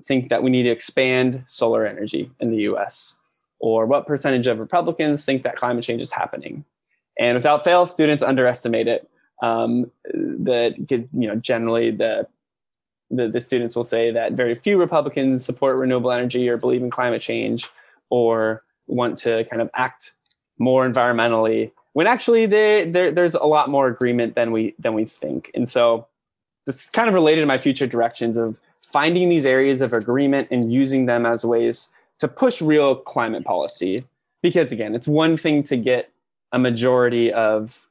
think that we need to expand solar energy in the U.S. or what percentage of Republicans think that climate change is happening? And without fail, students underestimate it. Um, that you know generally the, the the students will say that very few Republicans support renewable energy or believe in climate change or want to kind of act more environmentally when actually they, there's a lot more agreement than we than we think. And so this is kind of related to my future directions of finding these areas of agreement and using them as ways to push real climate policy. Because again, it's one thing to get a majority of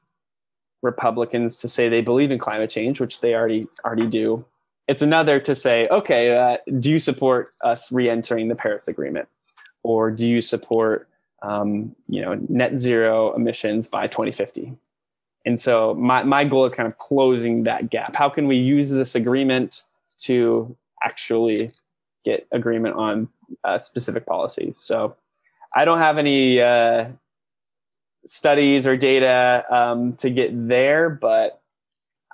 Republicans to say they believe in climate change, which they already already do. It's another to say, okay, uh, do you support us re-entering the Paris Agreement, or do you support um, you know net zero emissions by 2050? And so my my goal is kind of closing that gap. How can we use this agreement to actually get agreement on uh, specific policies? So I don't have any uh, studies or data um, to get there, but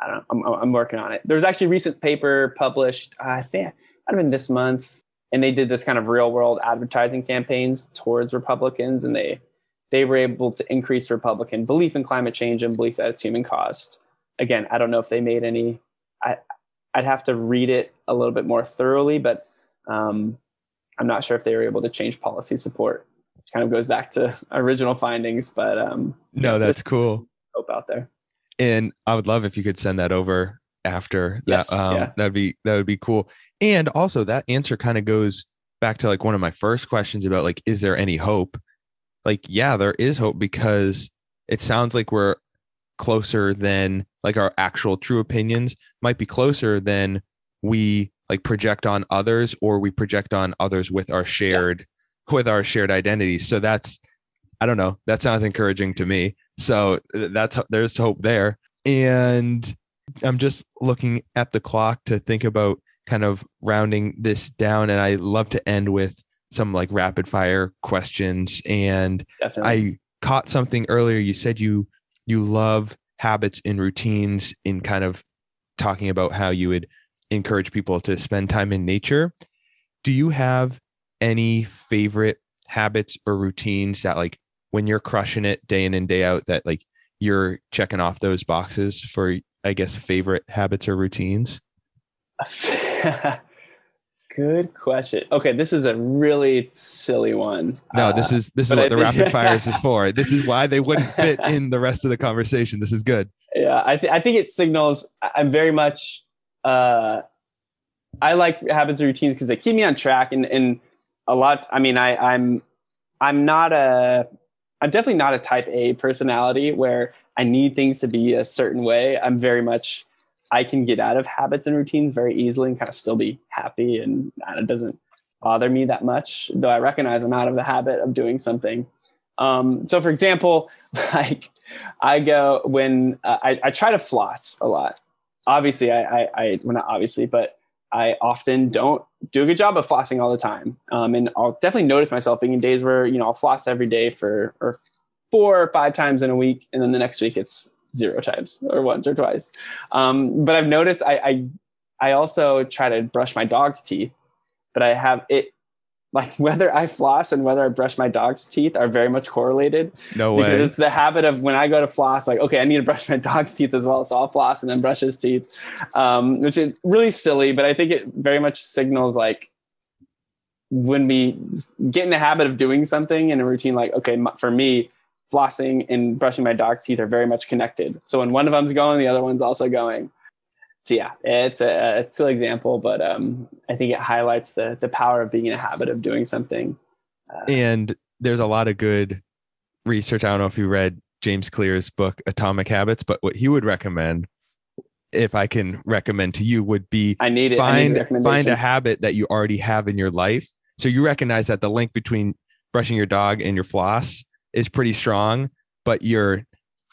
I don't. I'm, I'm, working on it. There was actually a recent paper published, uh, I think might have been this month, and they did this kind of real world advertising campaigns towards Republicans, and they they were able to increase Republican belief in climate change and belief that it's human caused. Again, I don't know if they made any. I I'd have to read it a little bit more thoroughly, but um, I'm not sure if they were able to change policy support kind of goes back to original findings. But um, no, that's cool. Hope out there. And I would love if you could send that over after yes, that. Um, yeah. That'd be that would be cool. And also that answer kind of goes back to like one of my first questions about like, is there any hope? Like, yeah, there is hope because it sounds like we're closer than like our actual true opinions might be closer than we like project on others or we project on others with our shared with our shared identity. So that's, I don't know, that sounds encouraging to me. So that's, there's hope there. And I'm just looking at the clock to think about kind of rounding this down. And I love to end with some like rapid fire questions. And Definitely. I caught something earlier. You said you, you love habits and routines in kind of talking about how you would encourage people to spend time in nature. Do you have any favorite habits or routines that like when you're crushing it day in and day out that like you're checking off those boxes for I guess favorite habits or routines? Good question. Okay, this is a really silly one. No, this is this is what I the rapid fires is for. This is why they wouldn't fit in the rest of the conversation. This is good. Yeah, I, th- I think it signals. I'm very much uh, I like habits and routines because they keep me on track and, and a lot. I mean, I, I'm, I'm not a, I'm definitely not a type A personality where I need things to be a certain way. I'm very much, I can get out of habits and routines very easily and kind of still be happy. And it doesn't bother me that much, though I recognize I'm out of the habit of doing something. Um, so for example, like I go when uh, I, I try to floss a lot. Obviously, I, I, I well, not obviously, but I often don't do a good job of flossing all the time. Um, and I'll definitely notice myself being in days where, you know, I'll floss every day for or four or five times in a week. And then the next week it's zero times or once or twice. Um, but I've noticed I, I, I also try to brush my dog's teeth, but I have it like whether I floss and whether I brush my dog's teeth are very much correlated. No because way. it's the habit of when I go to floss, like, okay, I need to brush my dog's teeth as well. So I'll floss and then brush his teeth, um, which is really silly, but I think it very much signals like when we get in the habit of doing something in a routine, like, okay, for me, flossing and brushing my dog's teeth are very much connected. So when one of them's going, the other one's also going so yeah, it's a, it's an example, but um, I think it highlights the the power of being in a habit of doing something. Uh, and there's a lot of good research. I don't know if you read James Clear's book Atomic Habits, but what he would recommend, if I can recommend to you, would be I need it. Find need find a habit that you already have in your life. So you recognize that the link between brushing your dog and your floss is pretty strong, but you're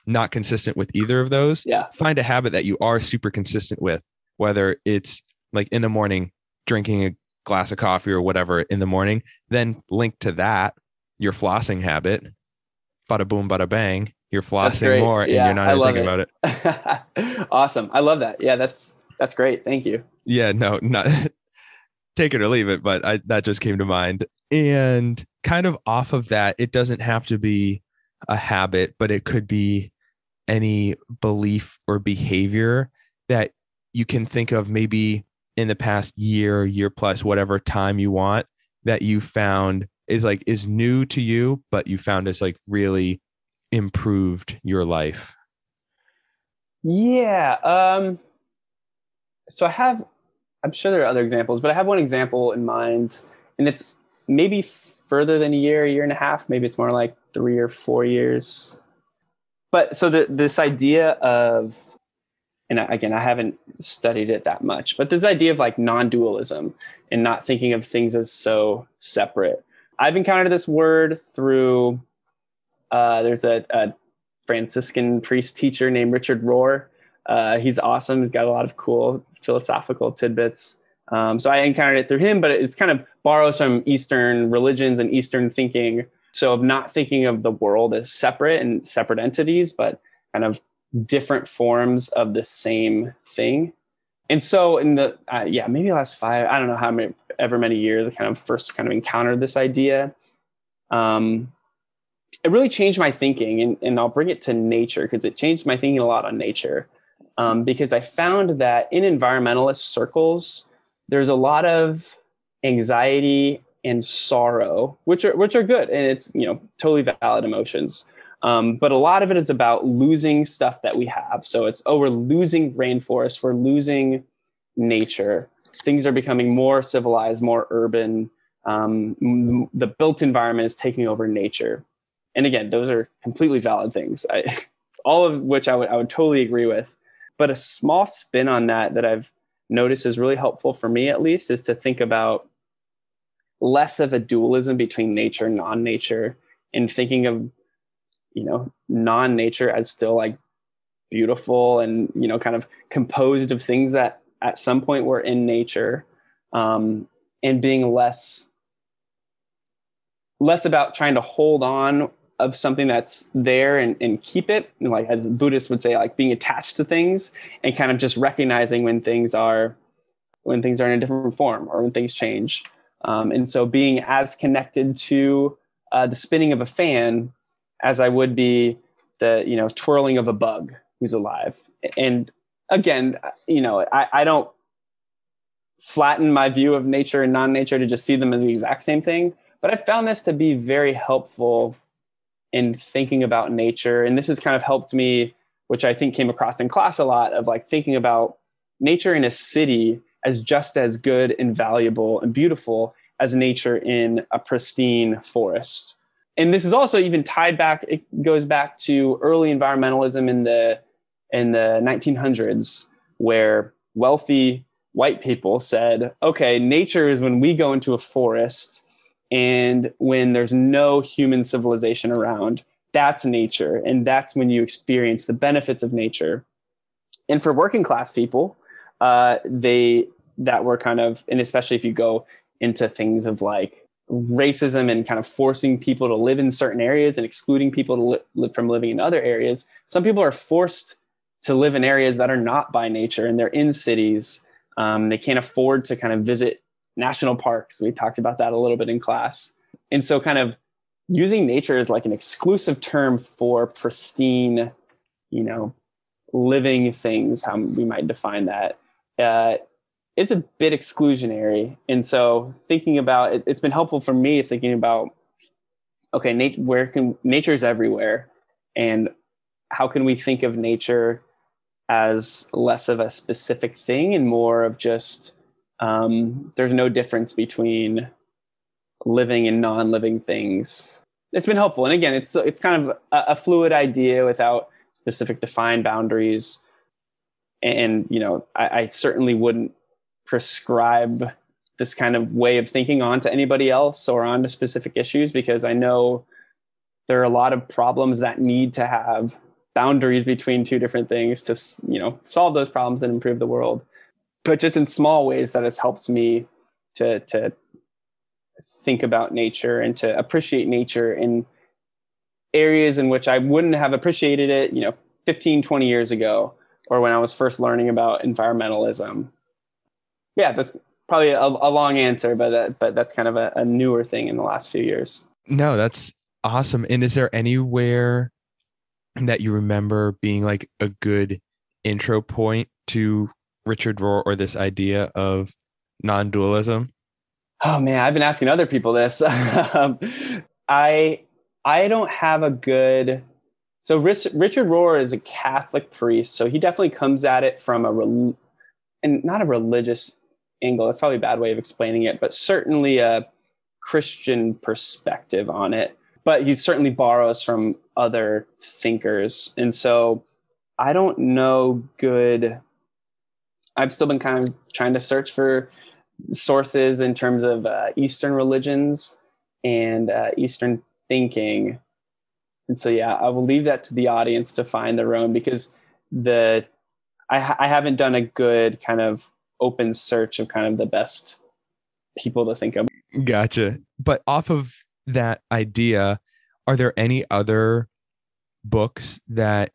not consistent with either of those, yeah. find a habit that you are super consistent with, whether it's like in the morning drinking a glass of coffee or whatever in the morning, then link to that your flossing habit. Bada boom, bada bang. You're flossing more and yeah, you're not even thinking it. about it. awesome. I love that. Yeah, that's that's great. Thank you. Yeah, no, not take it or leave it, but I that just came to mind. And kind of off of that, it doesn't have to be a habit, but it could be any belief or behavior that you can think of maybe in the past year, year plus, whatever time you want that you found is like is new to you, but you found has like really improved your life? Yeah. Um, so I have, I'm sure there are other examples, but I have one example in mind, and it's maybe further than a year, a year and a half. Maybe it's more like three or four years but so the, this idea of and again i haven't studied it that much but this idea of like non-dualism and not thinking of things as so separate. I've encountered this word through uh, there's a, a, franciscan priest teacher named richard rohr. Uh, he's awesome. He's got a lot of cool philosophical tidbits. Um, so i encountered it through him but it's kind of borrows from eastern religions and eastern thinking so of not thinking of the world as separate and separate entities, but kind of different forms of the same thing. And so in the uh, yeah maybe last five I don't know how many ever many years I kind of first kind of encountered this idea. Um, it really changed my thinking, and, and I'll bring it to nature because it changed my thinking a lot on nature. Um, because I found that in environmentalist circles, there's a lot of anxiety and sorrow, which are which are good, and it's you know totally valid emotions. Um, but a lot of it is about losing stuff that we have. So it's oh, we're losing rainforests, we're losing nature. Things are becoming more civilized, more urban. Um, the built environment is taking over nature. And again, those are completely valid things. I, all of which I would I would totally agree with. But a small spin on that that I've noticed is really helpful for me, at least, is to think about less of a dualism between nature and non-nature and thinking of you know non-nature as still like beautiful and you know kind of composed of things that at some point were in nature um, and being less less about trying to hold on of something that's there and, and keep it and like as the buddhists would say like being attached to things and kind of just recognizing when things are when things are in a different form or when things change um, and so being as connected to uh, the spinning of a fan as I would be the you know twirling of a bug who's alive. And again, you know, I, I don't flatten my view of nature and non-nature to just see them as the exact same thing. But I found this to be very helpful in thinking about nature. And this has kind of helped me, which I think came across in class a lot, of like thinking about nature in a city as just as good and valuable and beautiful as nature in a pristine forest. And this is also even tied back, it goes back to early environmentalism in the in the 1900s, where wealthy white people said, okay, nature is when we go into a forest and when there's no human civilization around, that's nature. And that's when you experience the benefits of nature. And for working class people, uh, they that were kind of, and especially if you go into things of like racism and kind of forcing people to live in certain areas and excluding people to li- live from living in other areas, some people are forced to live in areas that are not by nature and they're in cities. Um, they can't afford to kind of visit national parks. We talked about that a little bit in class. And so, kind of using nature as like an exclusive term for pristine, you know, living things, how we might define that, uh, it's a bit exclusionary. And so thinking about it, it's been helpful for me thinking about, okay, nat- where can nature is everywhere. And how can we think of nature as less of a specific thing and more of just, um, there's no difference between living and non-living things. It's been helpful. And again, it's, it's kind of a, a fluid idea without specific defined boundaries. And, you know, I, I certainly wouldn't prescribe this kind of way of thinking onto anybody else or onto specific issues because I know there are a lot of problems that need to have boundaries between two different things to you know solve those problems and improve the world. But just in small ways that has helped me to to think about nature and to appreciate nature in areas in which I wouldn't have appreciated it you know 15 20 years ago or when I was first learning about environmentalism yeah, that's probably a, a long answer, but uh, but that's kind of a, a newer thing in the last few years. No, that's awesome. And is there anywhere that you remember being like a good intro point to Richard Rohr or this idea of non-dualism? Oh man, I've been asking other people this. um, I I don't have a good. So Rich, Richard Rohr is a Catholic priest, so he definitely comes at it from a and not a religious angle. That's probably a bad way of explaining it, but certainly a Christian perspective on it. But he certainly borrows from other thinkers. And so I don't know good. I've still been kind of trying to search for sources in terms of uh, Eastern religions and uh, Eastern thinking. And so, yeah, I will leave that to the audience to find their own because the I, I haven't done a good kind of open search of kind of the best people to think of. Gotcha. But off of that idea, are there any other books that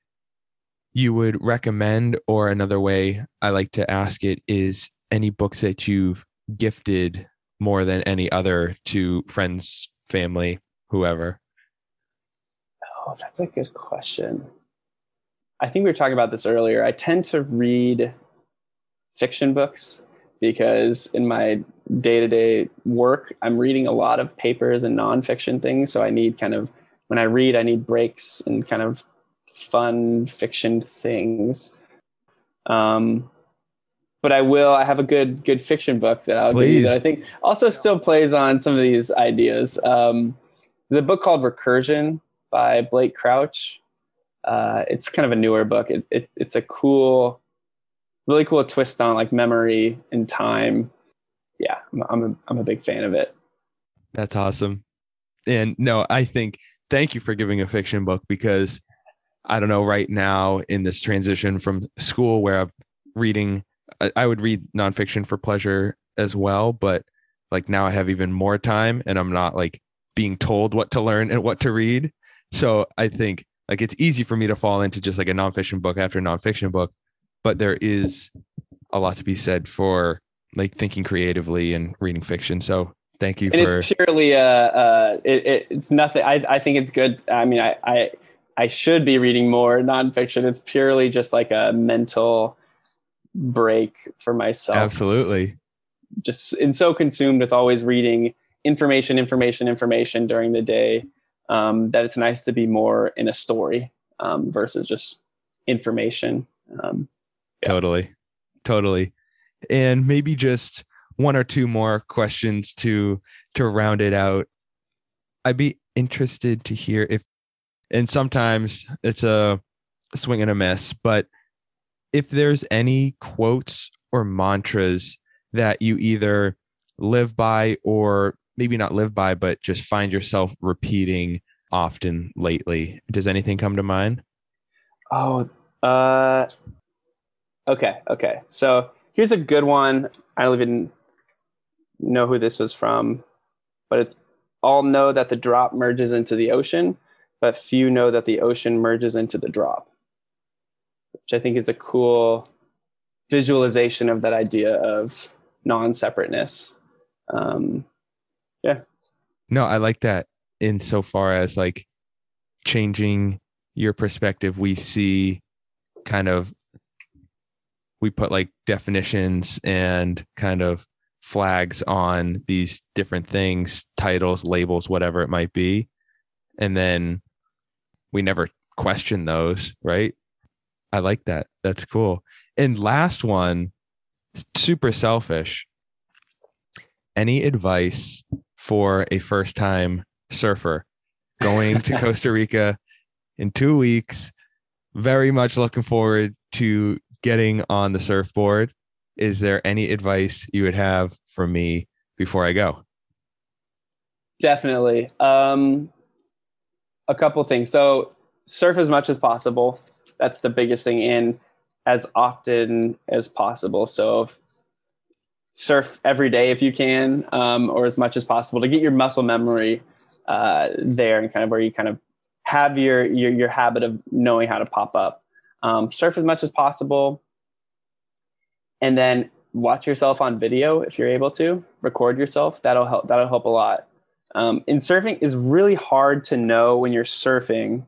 you would recommend? Or another way I like to ask it is any books that you've gifted more than any other to friends, family, whoever? Oh, that's a good question. I think we were talking about this earlier. I tend to read fiction books because in my day-to-day work i'm reading a lot of papers and nonfiction things. So i need kind of when i read i need breaks and kind of fun fiction things. Um, but i will i have a good good fiction book that i'll Please. give you that i think also still plays on some of these ideas. Um, there's a book called recursion by blake crouch. Uh, it's kind of a newer book. It, it, it's a cool really cool twist on like memory and time. Yeah, I'm I'm a, I'm a big fan of it. That's awesome. And no, I think thank you for giving a fiction book because I don't know right now in this transition from school where I'm reading I would read nonfiction for pleasure as well, but like now I have even more time and I'm not like being told what to learn and what to read. So I think like it's easy for me to fall into just like a nonfiction book after nonfiction book but there is a lot to be said for like thinking creatively and reading fiction. So thank you and for it's purely uh, uh it, it, it's nothing I, I think it's good. I mean I, I i should be reading more nonfiction. It's purely just like a mental break for myself. Absolutely. Just and so consumed with always reading information information information during the day um, that it's nice to be more in a story um, versus just information um, yeah. Totally. totally. And maybe just one or two more questions to to round it out. I'd be interested to hear if and sometimes it's a swing and a miss, but if there's any quotes or mantras that you either live by or maybe not live by, but just find yourself repeating often lately. Does anything come to mind? Oh, uh, okay, okay. So here's a good one. I don't even know who this was from, but it's all know that the drop merges into the ocean, but few know that the ocean merges into the drop, which I think is a cool visualization of that idea of non separateness. Um, yeah. No, I like that insofar as like changing your perspective. We see kind of, we put like definitions and kind of flags on these different things, titles, labels, whatever it might be. And then we never question those, right? I like that. That's cool. And last one, super selfish. Any advice for a first time surfer going to Costa Rica in two weeks? Very much looking forward to getting on the surfboard is there any advice you would have for me before I go? Definitely. Um, a couple things. So, surf as much as possible. That's the biggest thing, and as often as possible. So, if, surf every day if you can, um, or as much as possible to get your muscle memory uh, there, and kind of where you kind of have your your, your habit of knowing how to pop up. Um, surf as much as possible and then watch yourself on video if you're able to. Record yourself. That'll help that'll help a lot. Um, in surfing is really hard to know when you're surfing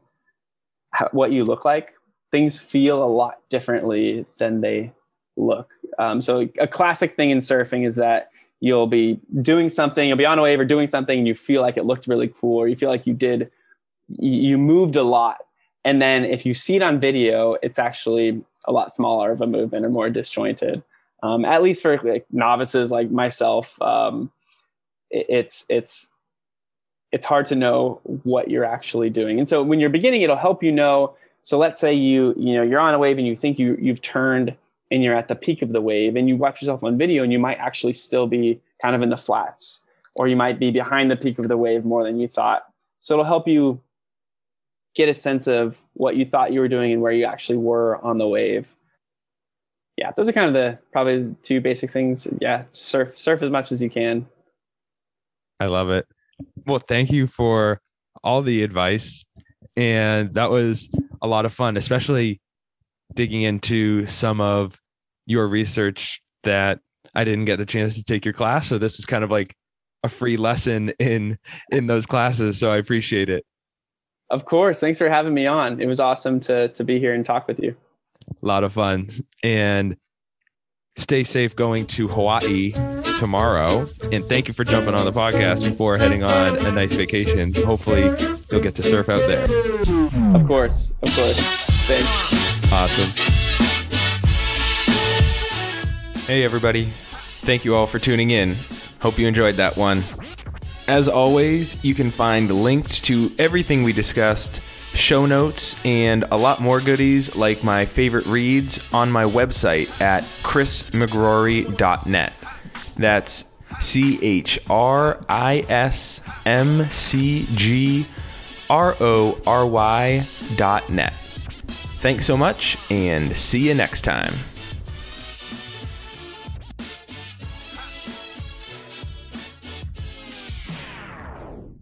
how, what you look like. Things feel a lot differently than they look. Um, so a classic thing in surfing is that you'll be doing something you'll be on a wave or doing something and you feel like it looked really cool or you feel like you did you moved a lot and then if you see it on video it's actually a lot smaller of a movement or more disjointed. Um, at least for like novices like myself, um, it, it's it's it's hard to know what you're actually doing. And so when you're beginning, it'll help you know. So let's say you you know you're on a wave and you think you you've turned and you're at the peak of the wave and you watch yourself on video and you might actually still be kind of in the flats or you might be behind the peak of the wave more than you thought. So it'll help you get a sense of what you thought you were doing and where you actually were on the wave. Yeah, those are kind of the probably two basic things. Yeah, surf surf as much as you can. I love it. Well, thank you for all the advice and that was a lot of fun, especially digging into some of your research that I didn't get the chance to take your class, so this was kind of like a free lesson in in those classes, so I appreciate it. Of course. Thanks for having me on. It was awesome to to be here and talk with you. A lot of fun. And stay safe going to Hawaii tomorrow. And thank you for jumping on the podcast before heading on a nice vacation. Hopefully, you'll get to surf out there. Of course. Of course. Thanks. Awesome. Hey, everybody. Thank you all for tuning in. Hope you enjoyed that one. As always, you can find links to everything we discussed, show notes, and a lot more goodies like my favorite reads on my website at chrismcgrory.net. That's C H R I S M C G R O R Y dot net. Thanks so much, and see you next time.